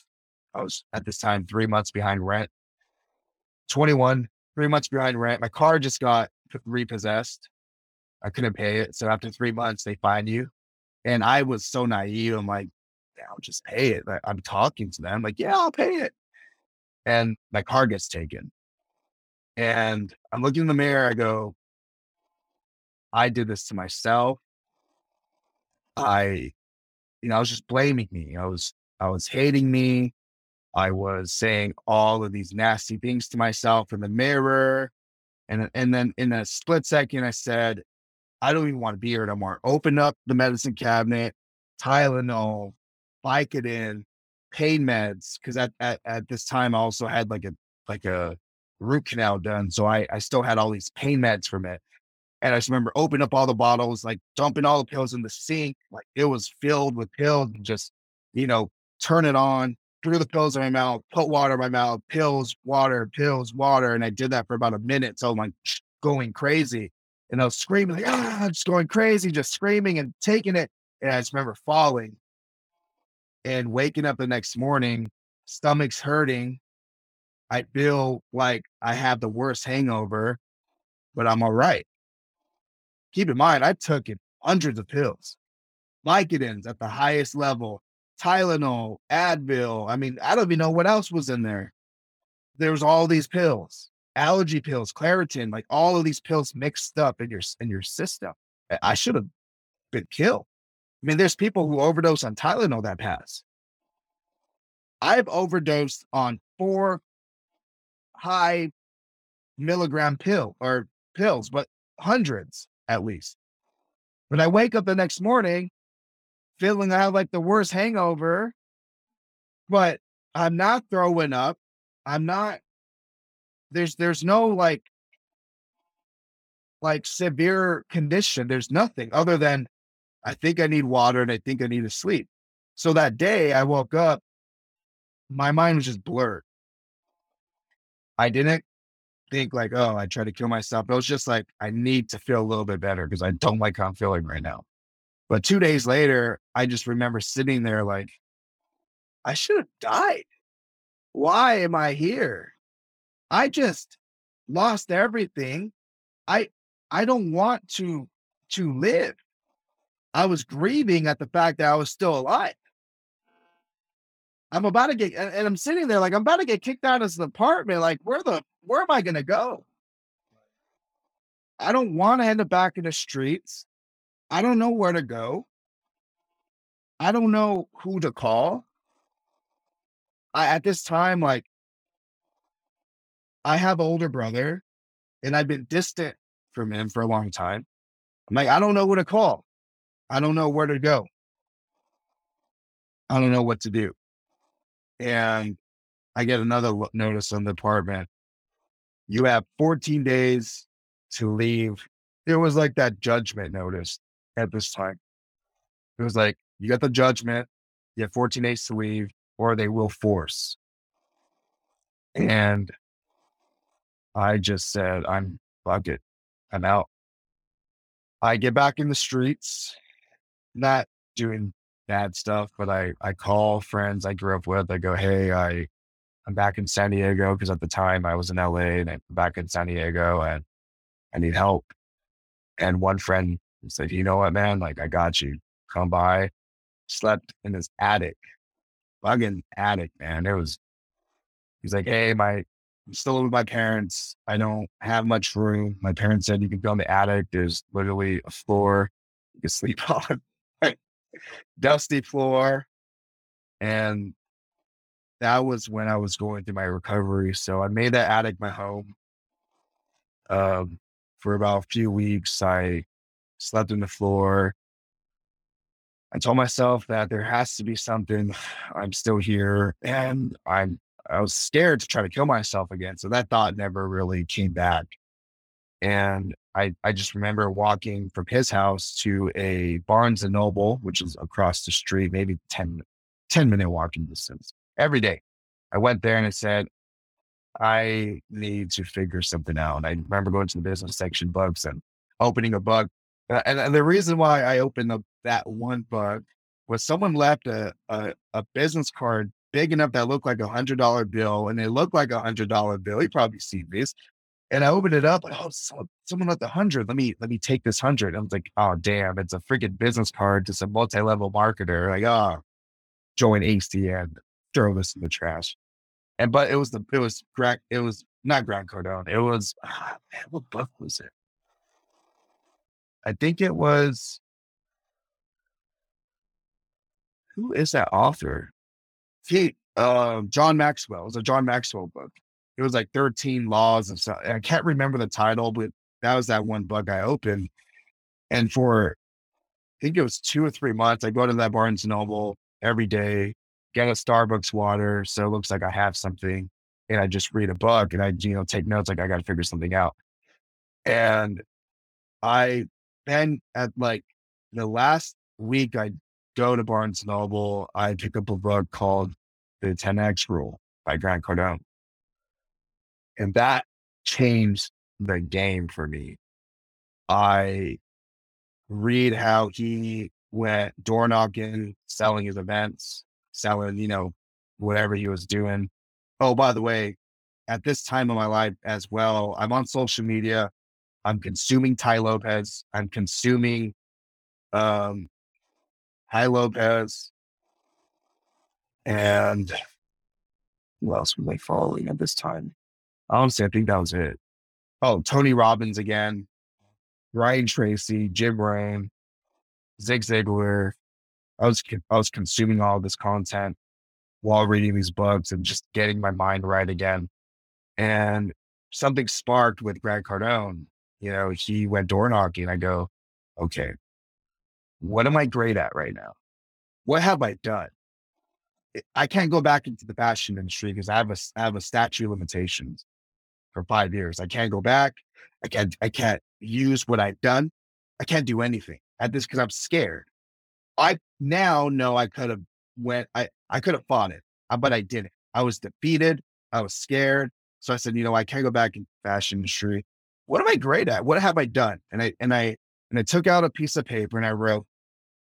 I was at this time three months behind rent, 21, three months behind rent. My car just got repossessed. I couldn't pay it. So after three months, they fine you. And I was so naive. I'm like, I'll just pay it. I'm talking to them, like, yeah, I'll pay it. And my car gets taken. And I'm looking in the mirror. I go, I did this to myself. I, you know, I was just blaming me. I was, I was hating me. I was saying all of these nasty things to myself in the mirror. And, and then in a split second, I said, I don't even want to be here no more. Open up the medicine cabinet, Tylenol, Vicodin, pain meds. Cause at, at, at this time I also had like a, like a root canal done. So I, I still had all these pain meds from it. And I just remember opening up all the bottles, like dumping all the pills in the sink. Like it was filled with pills and just, you know, turn it on, threw the pills in my mouth, put water in my mouth, pills, water, pills, water. And I did that for about a minute. So I'm like going crazy. And I was screaming, like, ah, just going crazy, just screaming and taking it. And I just remember falling and waking up the next morning, stomach's hurting. I feel like I have the worst hangover, but I'm all right. Keep in mind, I took it hundreds of pills, Vicodins at the highest level, Tylenol, Advil. I mean, I don't even know what else was in there. There was all these pills, allergy pills, Claritin, like all of these pills mixed up in your in your system. I should have been killed. I mean, there's people who overdose on Tylenol that pass. I've overdosed on four high milligram pill or pills, but hundreds at least. When I wake up the next morning, feeling I have like the worst hangover, but I'm not throwing up. I'm not, there's, there's no like, like severe condition. There's nothing other than I think I need water and I think I need to sleep. So that day I woke up, my mind was just blurred. I didn't think like, oh, I tried to kill myself. It was just like, I need to feel a little bit better because I don't like how I'm feeling right now. But two days later, I just remember sitting there like, I should have died. Why am I here? I just lost everything. I I don't want to to live. I was grieving at the fact that I was still alive. I'm about to get, and, I'm sitting there like I'm about to get kicked out of the apartment. Like, where the, where am I going to go? I don't want to end up back in the streets. I don't know where to go. I don't know who to call. I, at this time, like, I have an older brother and I've been distant from him for a long time. I'm like, I don't know who to call. I don't know where to go. I don't know what to do. And I get another notice on the apartment. You have 14 days to leave. It was like that judgment notice at this time. It was like, you got the judgment, you have 14 days to leave, or they will force. And I just said, I'm fuck it. I'm out. I get back in the streets not doing bad stuff, but I, I call friends I grew up with. I go, Hey, I, I'm back in San Diego. Cause at the time I was in LA and I'm back in San Diego and I need help. And one friend said, you know what, man? Like, I got you. Come by. Slept in his attic, fucking attic, man. It was, he's like, Hey, my, I'm still with my parents. I don't have much room. My parents said you can go in the attic. There's literally a floor you can sleep on dusty floor. And that was when I was going through my recovery. So I made that attic my home. Um, for about a few weeks, I slept on the floor. I told myself that there has to be something. I'm still here and I'm I was scared to try to kill myself again. So that thought never really came back. And I, I just remember walking from his house to a Barnes and Noble, which is across the street, maybe 10, 10 minute walking distance every day. I went there and I said, I need to figure something out. And I remember going to the business section books and opening a book. And, and the reason why I opened up that one book was someone left a, a, a business card big enough that looked like a hundred dollar bill and it looked like a hundred dollar bill. You probably seen this. And I opened it up. oh, so, someone left a hundred. Let me let me take this hundred. I was like, oh damn, it's a freaking business card to some multi-level marketer. Like, oh, join ACN, throw this in the trash. And but it was the it was Grant, it was not Grant Cardone. It was ah, man, what book was it? I think it was who is that author? He uh, John Maxwell. It was a John Maxwell book it was like 13 laws and stuff. I can't remember the title, but that was that one book I opened. And for I think it was two or three months, I go to that Barnes Noble every day, get a Starbucks water. So it looks like I have something. And I just read a book and I, you know, take notes like I got to figure something out. And I then at like the last week I go to Barnes Noble, I pick up a book called The 10X Rule by Grant Cardone. And that changed the game for me. I read how he went door knocking, selling his events, selling, you know, whatever he was doing. Oh, by the way, at this time of my life as well, I'm on social media. I'm consuming Tai Lopez. I'm consuming um Tai Lopez. And who else was I following at this time? Honestly, I think that was it. Oh, Tony Robbins again, Brian Tracy, Jim Rohn, Zig Ziglar. I was I was consuming all this content while reading these books and just getting my mind right again. And something sparked with Grant Cardone. You know, he went door knocking. I go, okay, what am I great at right now? What have I done? I can't go back into the fashion industry because I have a I have a statute of limitations for five years. I can't go back. I can't, I can't use what I've done. I can't do anything at this because I'm scared. I now know I could have went, I, I could have fought it, uh, but I didn't. I was defeated. I was scared. So I said, you know, I can't go back in fashion industry. What am I great at? What have I done? And I, and I, and I took out a piece of paper and I wrote,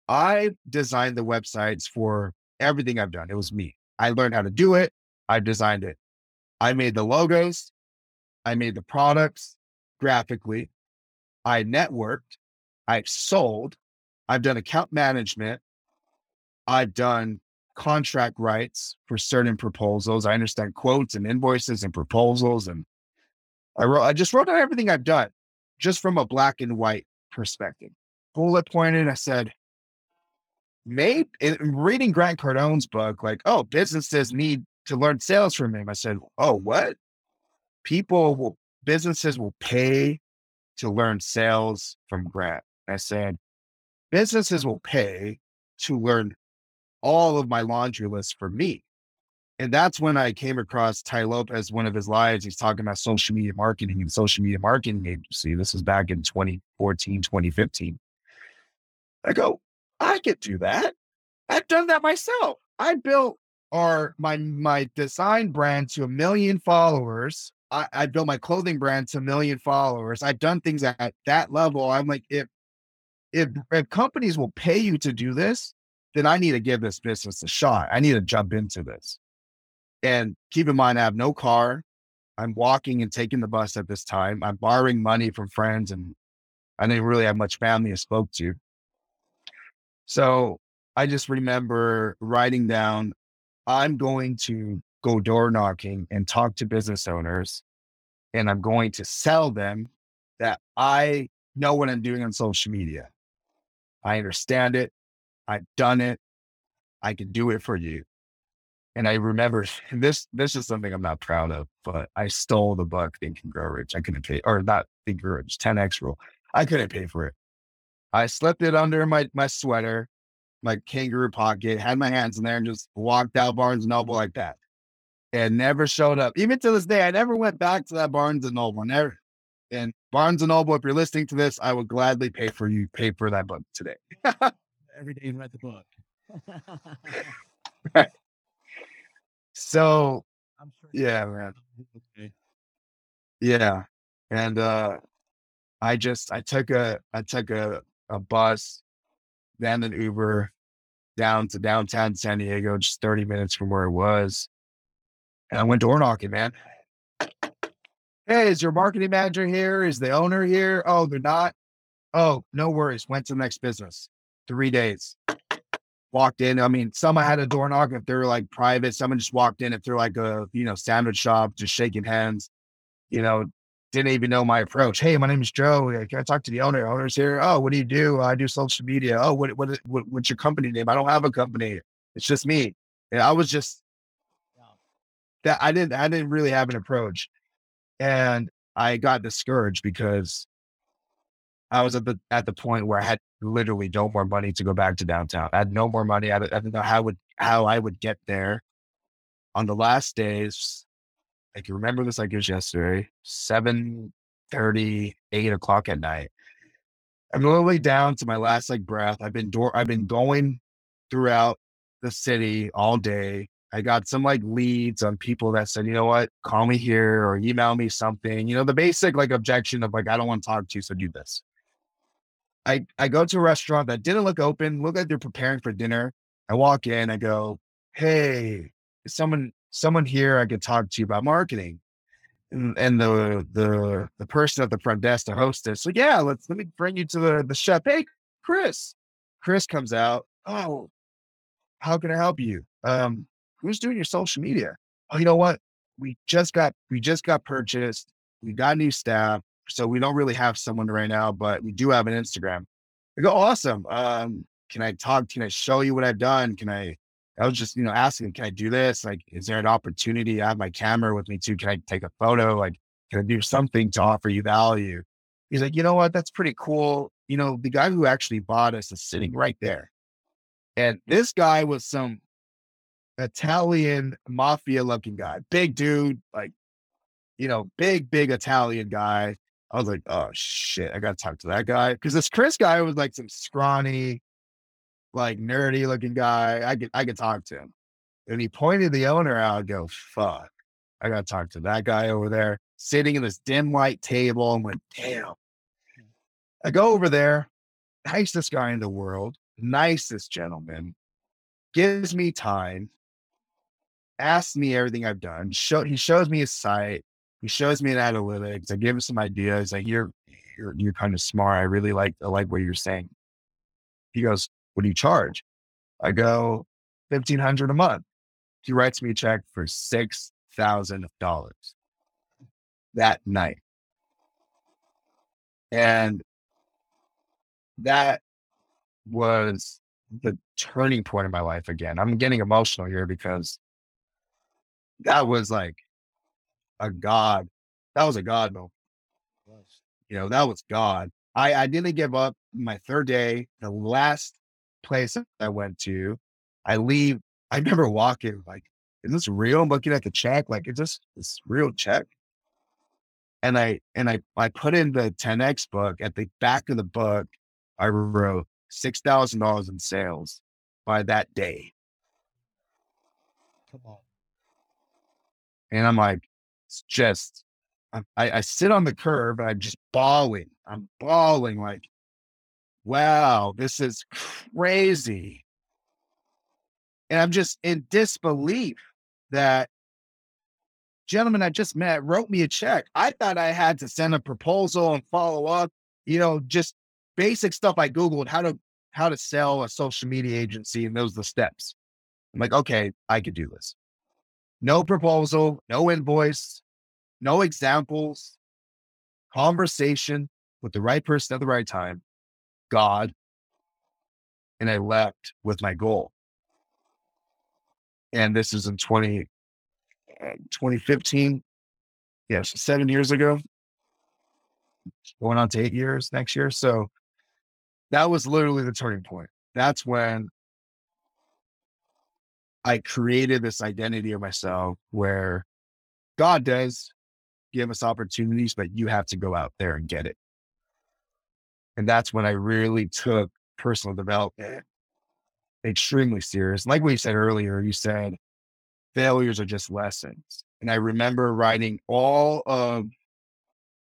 I designed the websites for everything I've done. It was me. I learned how to do it. I designed it. I made the logos. I made the products graphically. I networked. I've sold. I've done account management. I've done contract rights for certain proposals. I understand quotes and invoices and proposals. And I wrote, I just wrote down everything I've done just from a black and white perspective. Bullet pointed, I said, maybe in reading Grant Cardone's book, like, oh, businesses need to learn sales from him. I said, oh, what? People will, businesses will pay to learn sales from Grant. I said, businesses will pay to learn all of my laundry list for me. And that's when I came across Tai Lopez, one of his lives. He's talking about social media marketing and social media marketing agency. This is back in 2014, 2015. I go, I could do that. I've done that myself. I built our my my design brand to a million followers I, I built my clothing brand to a million followers. I've done things at that level. I'm like, if if if companies will pay you to do this, then I need to give this business a shot. I need to jump into this. And keep in mind, I have no car. I'm walking and taking the bus at this time. I'm borrowing money from friends, and I didn't really have much family I spoke to. So I just remember writing down, I'm going to go door knocking and talk to business owners. And I'm going to sell them that I know what I'm doing on social media. I understand it. I've done it. I can do it for you. And I remember this, this is something I'm not proud of, but I stole the book Think and Grow Rich. I couldn't pay, or not Think and Grow Rich, 10X rule. I couldn't pay for it. I slipped it under my, my sweater, my kangaroo pocket, had my hands in there and just walked out Barnes and Noble like that. And never showed up. Even to this day, I never went back to that Barnes and Noble. Never. And Barnes and Noble, if you're listening to this, I would gladly pay for you pay for that book today. Every day you read the book. so I'm sure. yeah, man. Okay. Yeah. And uh I just I took a I took a, a bus, then an Uber down to downtown San Diego, just 30 minutes from where it was. And I went door knocking, man. Hey, is your marketing manager here? Is the owner here? Oh, they're not. Oh, no worries. Went to the next business. Three days. Walked in. I mean, some I had a door knock if they're like private. Someone just walked in if they're like a, you know, sandwich shop, just shaking hands, you know, didn't even know my approach. Hey, my name is Joe. Can I talk to the owner? Owner's here. Oh, what do you do? I do social media. Oh, what, what, what what's your company name? I don't have a company. It's just me. And I was just. That I didn't I didn't really have an approach. And I got discouraged because I was at the at the point where I had literally no more money to go back to downtown. I had no more money. I, I didn't know how would how I would get there. On the last days, I can remember this like it was yesterday, 7 30, 8 o'clock at night. I'm literally down to my last like breath. I've been door I've been going throughout the city all day. I got some like leads on people that said, you know what, call me here or email me something. You know, the basic like objection of like, I don't want to talk to you, so do this. I I go to a restaurant that didn't look open, look like they're preparing for dinner. I walk in, I go, Hey, someone someone here I could talk to you about marketing. And, and the the the person at the front desk, the hostess, so yeah, let's let me bring you to the the chef. Hey, Chris. Chris comes out. Oh, how can I help you? Um, who's doing your social media? Oh, you know what? We just got we just got purchased. We got new staff, so we don't really have someone right now, but we do have an Instagram. I go, awesome. Um, can I talk? Can I show you what I've done? Can I? I was just, you know, asking, can I do this? Like, is there an opportunity? I have my camera with me too. Can I take a photo? Like, can I do something to offer you value? He's like, you know what? That's pretty cool. You know, the guy who actually bought us is sitting right there. And this guy was some Italian mafia looking guy, big dude, like, you know, big, big Italian guy. I was like, oh shit, I got to talk to that guy. Cause this Chris guy was like some scrawny, like nerdy looking guy. I could, I could talk to him. And he pointed the owner out. Go, fuck, I got to talk to that guy over there sitting in this dim light table. and went, damn. I go over there, nicest guy in the world, nicest gentleman, gives me time, asks me everything I've done. Show, he shows me his site. He shows me an analytics. I give him some ideas. Like you're, you're, you're kind of smart. I really like, I like what you're saying. He goes, what do you charge? I go, 1500 a month. He writes me a check for $6,000 that night. And that was the turning point in my life again. I'm getting emotional here because that was like a God. That was a God moment. You know, that was God. I, I didn't give up my third day. The last place I went to, I leave. I remember walking like, is this real? I'm looking at the check. Like, is this this real check? And I and I I put in the 10x book. At the back of the book, I wrote six thousand dollars in sales by that day. Come on. And I'm like, it's just, I, I sit on the curb and I'm just bawling. I'm bawling like, wow, this is crazy. And I'm just in disbelief that gentleman I just met wrote me a check. I thought I had to send a proposal and follow up, you know, just basic stuff I Googled how to how to sell a social media agency, and those are the steps. I'm like, okay, I could do this. No proposal, no invoice, no examples, conversation with the right person at the right time, God. And I left with my goal. And this is in 20, uh, 2015. Yes, seven years ago. Going on to eight years next year. So that was literally the turning point. That's when I created this identity of myself where God does give us opportunities, but you have to go out there and get it. And that's when I really took personal development extremely serious. Like we said earlier, you said failures are just lessons. And I remember writing all of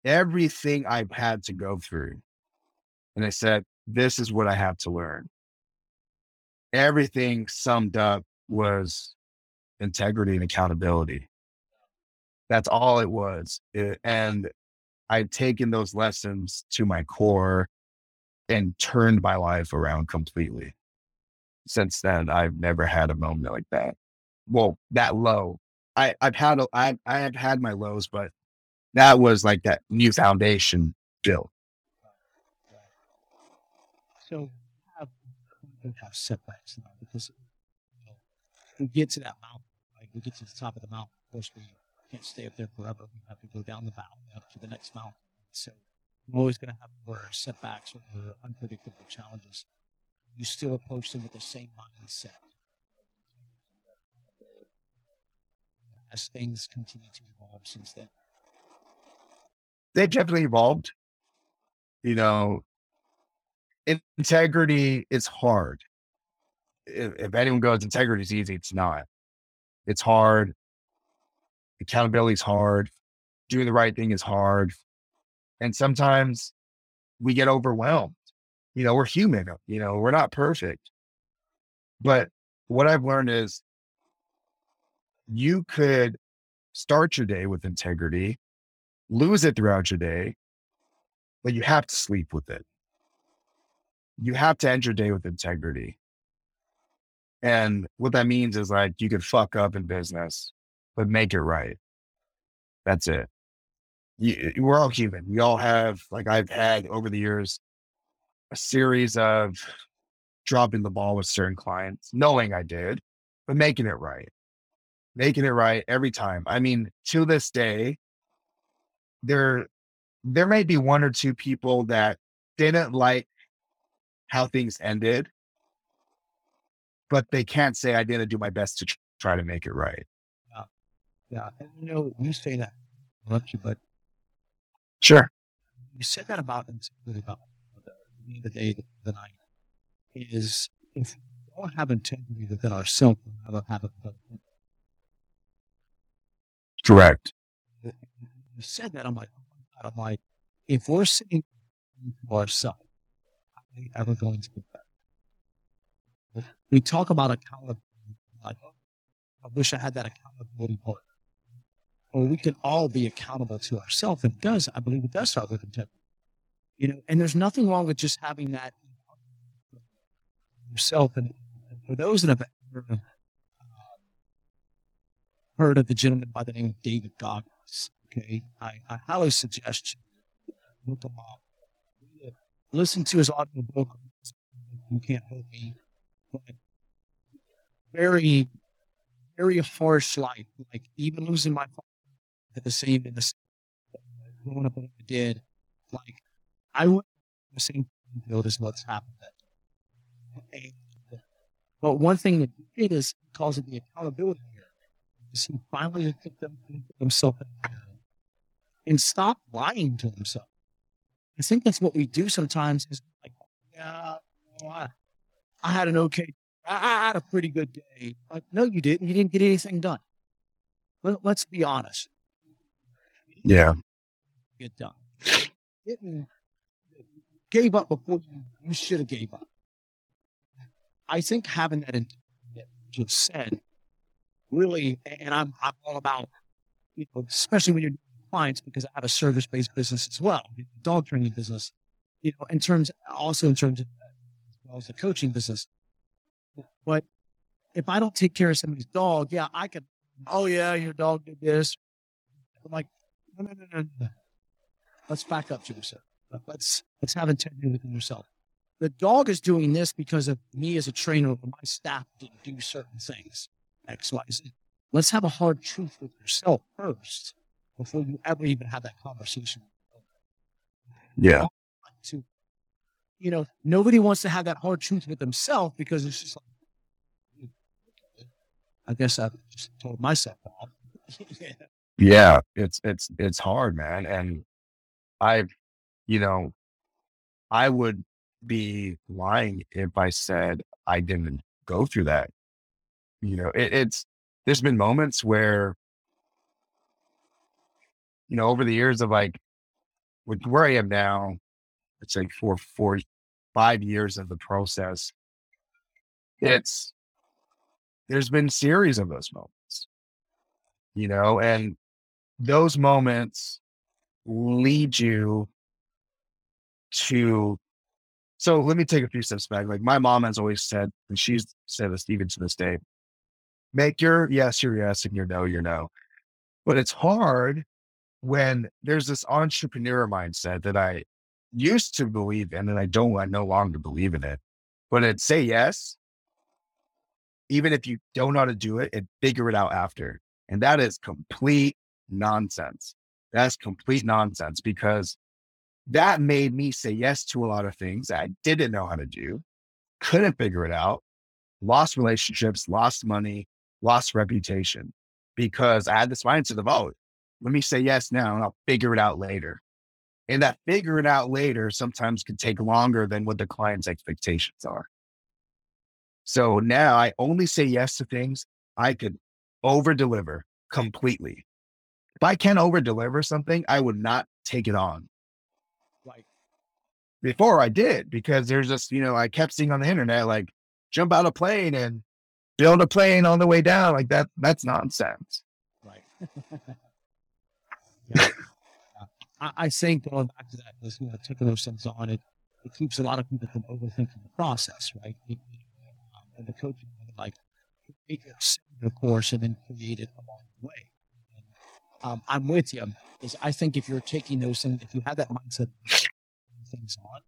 everything I've had to go through. And I said, this is what I have to learn. Everything summed up was integrity and accountability. That's all it was. It, and I'd taken those lessons to my core and turned my life around completely. Since then, I've never had a moment like that. Well, that low. I, I've had a, I, I have had my lows, but that was like that new foundation built. So have, have setbacks now because we get to that mountain, like we get to the top of the mountain. Of course, we can't stay up there forever. We have to go down the mountain up to the next mountain. So we're always going to have more setbacks or unpredictable challenges. You still approach them with the same mindset. As things continue to evolve since then. They've definitely evolved. You know, integrity is hard. If, if anyone goes, integrity is easy, it's not. It's hard. Accountability is hard. Doing the right thing is hard. And sometimes we get overwhelmed. You know, we're human, you know, we're not perfect. But what I've learned is you could start your day with integrity, lose it throughout your day, but you have to sleep with it. You have to end your day with integrity. And what that means is like you could fuck up in business, but make it right. That's it you, we're all human. We all have, like I've had over the years, a series of dropping the ball with certain clients, knowing I did, but making it right, making it right every time. I mean, to this day, there, there may be one or two people that didn't like how things ended, but they can't say I didn't do my best to try to make it right. Yeah. Yeah. And you know, you say that, I love you, but Sure. You said that about about uh, the, the day, the night, is if we don't have integrity within ourselves, we have a Correct. You said that, I'm like, oh I'm like, if we're saying to ourselves, are we ever going to get better? We talk about accountability. I wish I had that accountability part or we can all be accountable to ourselves. And it does, I believe it does start with integrity. You know, and there's nothing wrong with just having that yourself. And for those that have ever, uh, heard of the gentleman by the name of David Goggins, okay, I, I highly suggest you look him up. Listen to his audio book. You can't hurt me. Very, very harsh life. Like even losing my father at the same in the same growing up what I did, like I went the same field as what's happened. And, but one thing that he did is he calls it the accountability mirror. Is he finally took them himself and stop lying to himself. I think that's what we do sometimes is like, yeah, I had an okay, I, I, had a pretty good day. Like, no, you didn't. You didn't get anything done. Let, let's be honest. Yeah. Get done. Gave up before you, you should have gave up. I think having that, just said, really, and I'm, I'm all about, you know, especially when you're clients, because I have a service based business as well, dog training business, you know, in terms, also in terms of, as well as the coaching business. But if I don't take care of somebody's dog, yeah, I could, oh yeah, your dog did this. I'm like, no, no, no, no. Let's back up, Joseph. Let's let's have integrity within yourself. The dog is doing this because of me as a trainer or my staff didn't do certain things. X, Y, Z. Let's have a hard truth with yourself first before you ever even have that conversation. Yeah. To, you know, nobody wants to have that hard truth with themselves because it's just like, I guess I just told myself off. yeah, it's it's it's hard, man. And I, you know, I would be lying if I said I didn't go through that. You know, it, it's there's been moments where, you know, over the years of like with where I am now, it's like four, four, five years of the process. It's there's been series of those moments, you know, and those moments lead you to so let me take a few steps back. Like my mom has always said, and she's said this even to this day, make your yes your yes and your no your no. But it's hard when there's this entrepreneur mindset that I used to believe in, and I don't, I no longer believe in it. But it's say yes, even if you don't know how to do it, and figure it out after. And that is complete nonsense. That's complete nonsense because that made me say yes to a lot of things I didn't know how to do, couldn't figure it out, lost relationships, lost money, lost reputation because I had this mindset of, oh, let me say yes now and I'll figure it out later. And that figuring out later sometimes can take longer than what the client's expectations are. So now I only say yes to things I could over deliver completely. If I can't over deliver something, I would not take it on. Like before I did, because there's just, you know, I kept seeing on the internet, like jump out a plane and build a plane on the way down. Like that, that's nonsense. Right. yeah. I, I, think going back to that, is, you know, taking those things on, it, it keeps a lot of people from overthinking the process, right? It, um, and the coaching, like, create the course and then create it along the way. And, um, I'm with you. Is I think if you're taking those things, if you have that mindset, things on,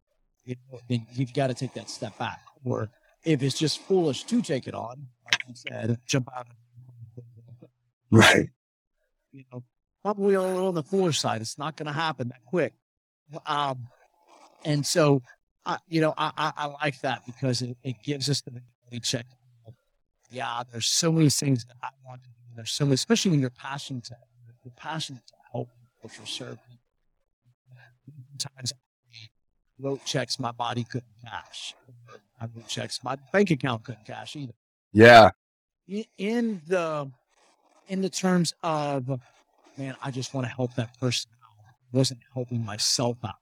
you know, then you've got to take that step back. Or if it's just foolish to take it on, like you said, jump out. Right. You know, probably a little on the foolish side. It's not going to happen that quick. Um, and so, uh, you know, I, I, I, like that because it, it gives us the ability check. Yeah, there's so many things that I want to do. There's so many, especially when you're passionate, to, you're passionate to help what you're serving. Sometimes I wrote checks my body couldn't cash. I wrote checks my bank account couldn't cash either. Yeah. In the in the terms of man, I just want to help that person out. I wasn't helping myself out.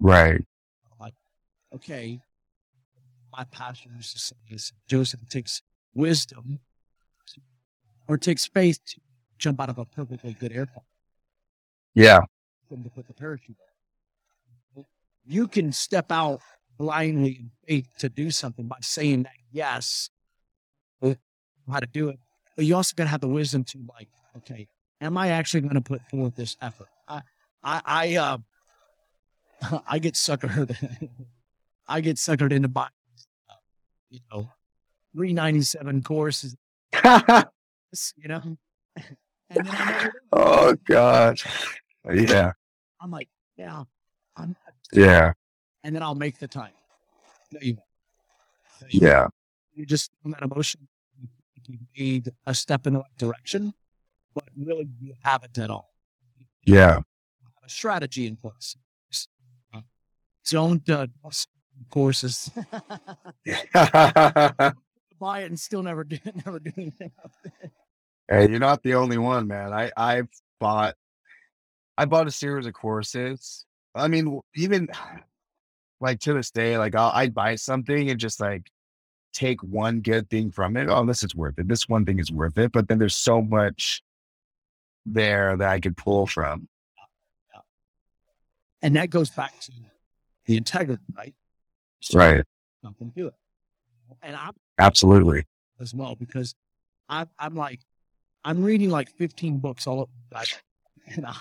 Right. Like, okay, my passion is to say this Joseph, takes wisdom or takes faith to jump out of a perfectly good airplane. Yeah. To put the parachute on. You can step out blindly in faith to do something by saying that yes, how to do it. But you also got to have the wisdom to like, okay, am I actually going to put forth this effort? I, I, I, uh, I get suckered. I get suckered into buying, uh, you know, 397 courses, you know, oh God. Yeah. I'm like, yeah, I'm, yeah. And then I'll make the time. No, you, you yeah. You just on that emotion, you made a step in the right direction but really you haven't at all. Yeah. a strategy in place. Don't uh, courses. Buy it and still never do never do anything. Hey, you're not the only one, man. I I've bought I bought a series of courses. I mean, even like to this day, like I'll, I'd buy something and just like take one good thing from it. Oh, this is worth it. This one thing is worth it. But then there's so much there that I could pull from. And that goes back to the integrity, right? So right. Something to it. And I'm absolutely as well because I, I'm like, I'm reading like 15 books all over. And I,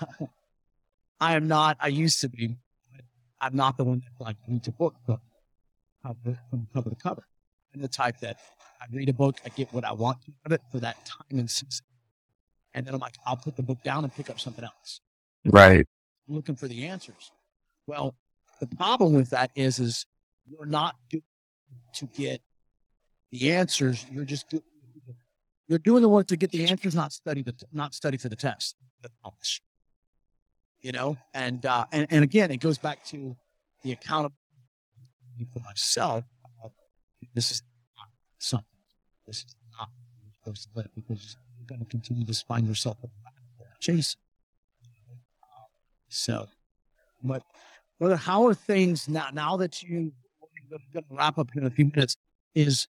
I am not, I used to be, I'm not the one that like reads a book from cover to cover. I'm the type that I read a book, I get what I want out of it for that time and season. And then I'm like, I'll put the book down and pick up something else. Right. I'm looking for the answers. Well, the problem with that is, is you're not to get the answers. You're just you're You're doing the work to get the answers, not study the not study for the test. You know, and uh, and and again, it goes back to the accountability for myself. Uh, this is not something. This is not supposed to live because going to continue to find yourself chasing. So, but brother, how are things now? Now that you going to wrap up in a few minutes, is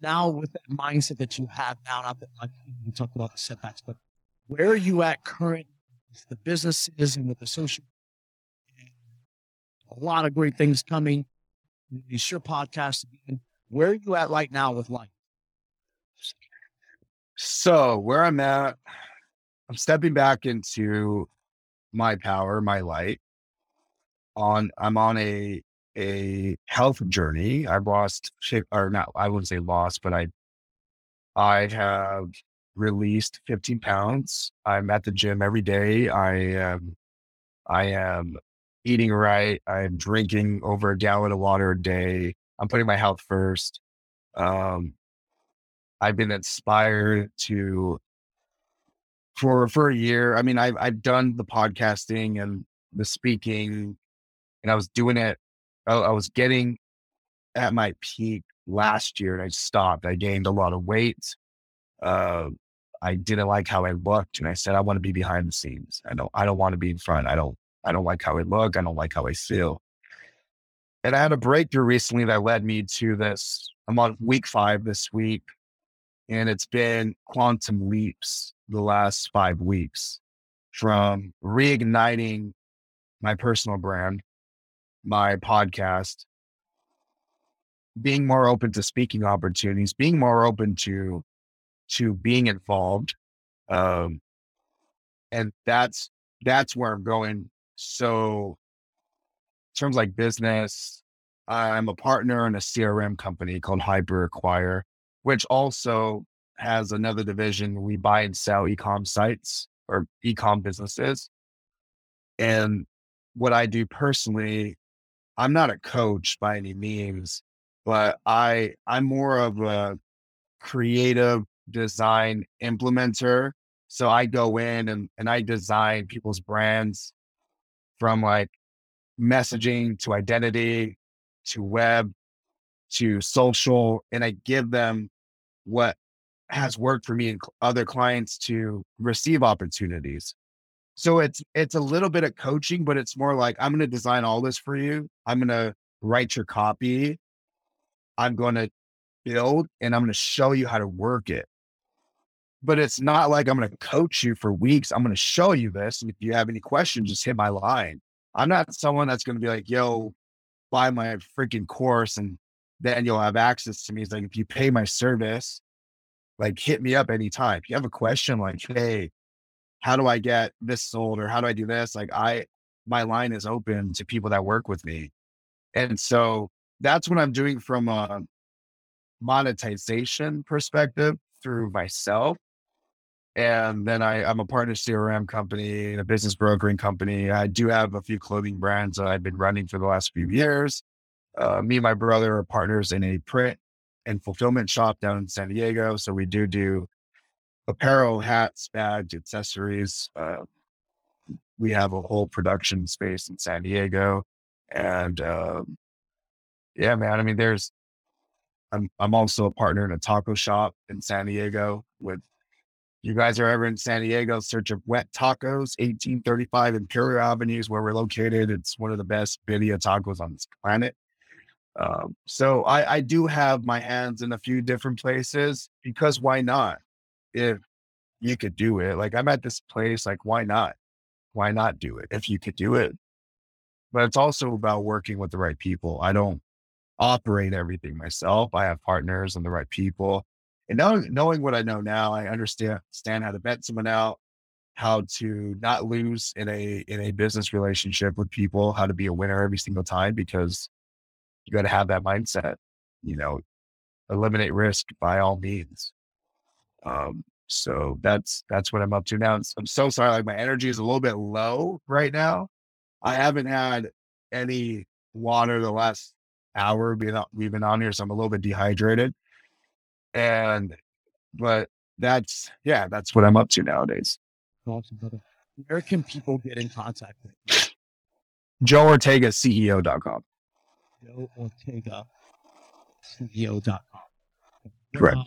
now with that mindset that you have now, not that like you talked about the setbacks, but where are you at current with the businesses and with the social? A lot of great things coming. These your podcast. Where are you at right now with life? So where I'm at, I'm stepping back into my power, my light. On I'm on a a health journey. I've lost shape or not, I wouldn't say lost, but I I have released 15 pounds. I'm at the gym every day. I am I am eating right. I'm drinking over a gallon of water a day. I'm putting my health first. Um, I've been inspired to for for a year. I mean, I've I've done the podcasting and the speaking, and I was doing it. I, I was getting at my peak last year, and I stopped. I gained a lot of weight. Uh, I didn't like how I looked, and I said I want to be behind the scenes. I don't I don't want to be in front. I don't I don't like how I look. I don't like how I feel. And I had a breakthrough recently that led me to this. I'm on week five this week and it's been quantum leaps the last five weeks from reigniting my personal brand, my podcast, being more open to speaking opportunities, being more open to to being involved. Um, and that's that's where I'm going. So in terms like business, I'm a partner in a CRM company called Hyper Acquire which also has another division. We buy and sell ecom sites or ecom businesses. And what I do personally, I'm not a coach by any means, but I I'm more of a creative design implementer. So I go in and, and I design people's brands from like messaging to identity to web to social, and I give them what has worked for me and other clients to receive opportunities. So it's it's a little bit of coaching, but it's more like I'm going to design all this for you. I'm going to write your copy. I'm going to build and I'm going to show you how to work it. But it's not like I'm going to coach you for weeks. I'm going to show you this. And if you have any questions, just hit my line. I'm not someone that's going to be like, yo, buy my freaking course and then you'll have access to me. It's like, if you pay my service, like hit me up anytime. If you have a question like, hey, how do I get this sold or how do I do this? Like I, my line is open to people that work with me. And so that's what I'm doing from a monetization perspective through myself. And then I, I'm a partner CRM company, a business brokering company. I do have a few clothing brands that I've been running for the last few years. Uh, me and my brother are partners in a print and fulfillment shop down in San Diego. So we do do apparel, hats, bags, accessories. Uh, we have a whole production space in San Diego, and um, yeah, man. I mean, there's. I'm I'm also a partner in a taco shop in San Diego. With you guys are ever in San Diego, search of Wet Tacos, 1835 Imperial Avenues, where we're located. It's one of the best birria tacos on this planet. Um, so I, I do have my hands in a few different places because why not? If you could do it, like I'm at this place, like why not? Why not do it if you could do it? But it's also about working with the right people. I don't operate everything myself. I have partners and the right people. And knowing, knowing what I know now, I understand, understand how to vet someone out, how to not lose in a in a business relationship with people, how to be a winner every single time because you got to have that mindset, you know, eliminate risk by all means. Um, so that's, that's what I'm up to now. I'm so sorry. Like my energy is a little bit low right now. I haven't had any water the last hour being we've been on here. So I'm a little bit dehydrated and, but that's, yeah, that's what I'm up to nowadays. Awesome, brother. Where can people get in contact with you? Joe Ortega, CEO.com. Joe Ortega, CEO.com. Correct. Uh,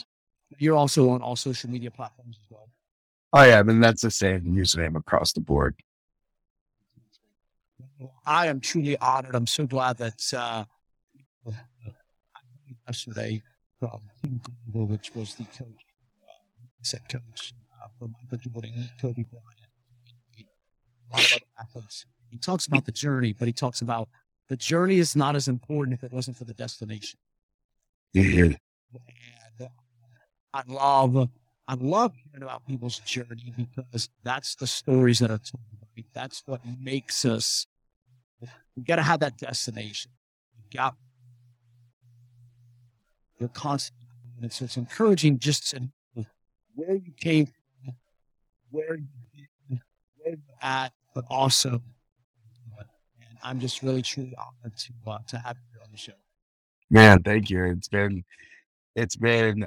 you're also on all social media platforms as well. I am, And that's the same username across the board. I am truly honored. I'm so glad that uh, yesterday from Tim Grover, which was the coach, uh, set coach uh, for Michael Jordan, Kobe Bryant, a lot of athletes. He talks about the journey, but he talks about the journey is not as important if it wasn't for the destination. Mhm. And uh, I love, I love hearing about people's journey because that's the stories that are told. Right? That's what makes us. We got to have that destination. You got. You're constantly, and so it's encouraging just to where you came from, where you been, where you're at, but also. I'm just really truly honored to uh, to have you on the show. Man, thank you. It's been, it's been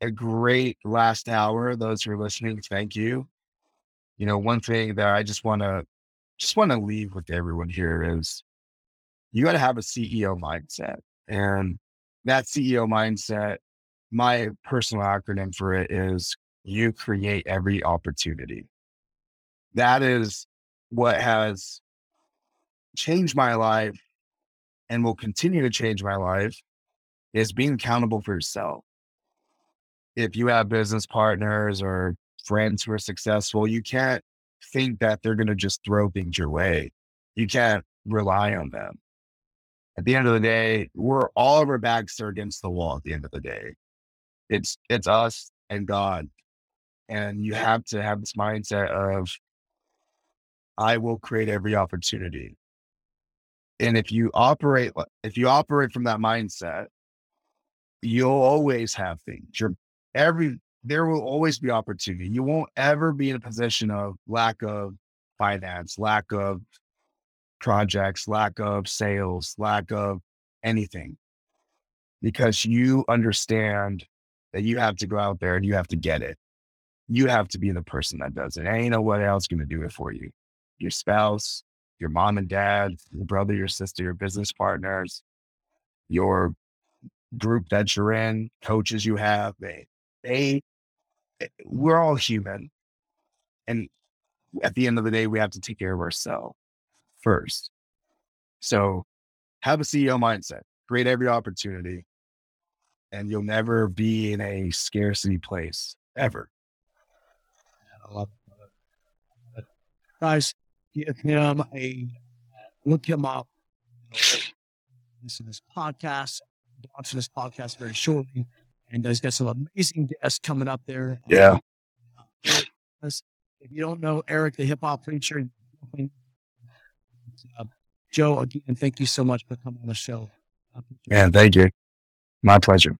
a great last hour. Those who are listening, thank you. You know, one thing that I just want to, just want to leave with everyone here is you got to have a CEO mindset. And that CEO mindset, my personal acronym for it is you create every opportunity. That is what has changed my life and will continue to change my life is being accountable for yourself. If you have business partners or friends who are successful, you can't think that they're going to just throw things your way. You can't rely on them. At the end of the day, we're all of our backs are against the wall at the end of the day. It's it's us and God. And you have to have this mindset of I will create every opportunity. And if you operate if you operate from that mindset, you'll always have things. You're every there will always be opportunity. You won't ever be in a position of lack of finance, lack of projects, lack of sales, lack of anything. Because you understand that you have to go out there and you have to get it. You have to be the person that does it. Ain't no one else to do it for you. Your spouse, your mom and dad, your brother, your sister, your business partners, your group that you're in, coaches you have, they, they, eh, we're all human. And at the end of the day, we have to take care of ourselves first. So have a CEO mindset, create every opportunity, and you'll never be in a scarcity place ever. I love. Guys, give him a look him up. Listen to this podcast, launch this podcast very shortly, and he's got some amazing guests coming up there. Yeah. If you don't know Eric, the hip hop preacher, uh, Joe, again, thank you so much for coming on the show. Man, thank you. My pleasure.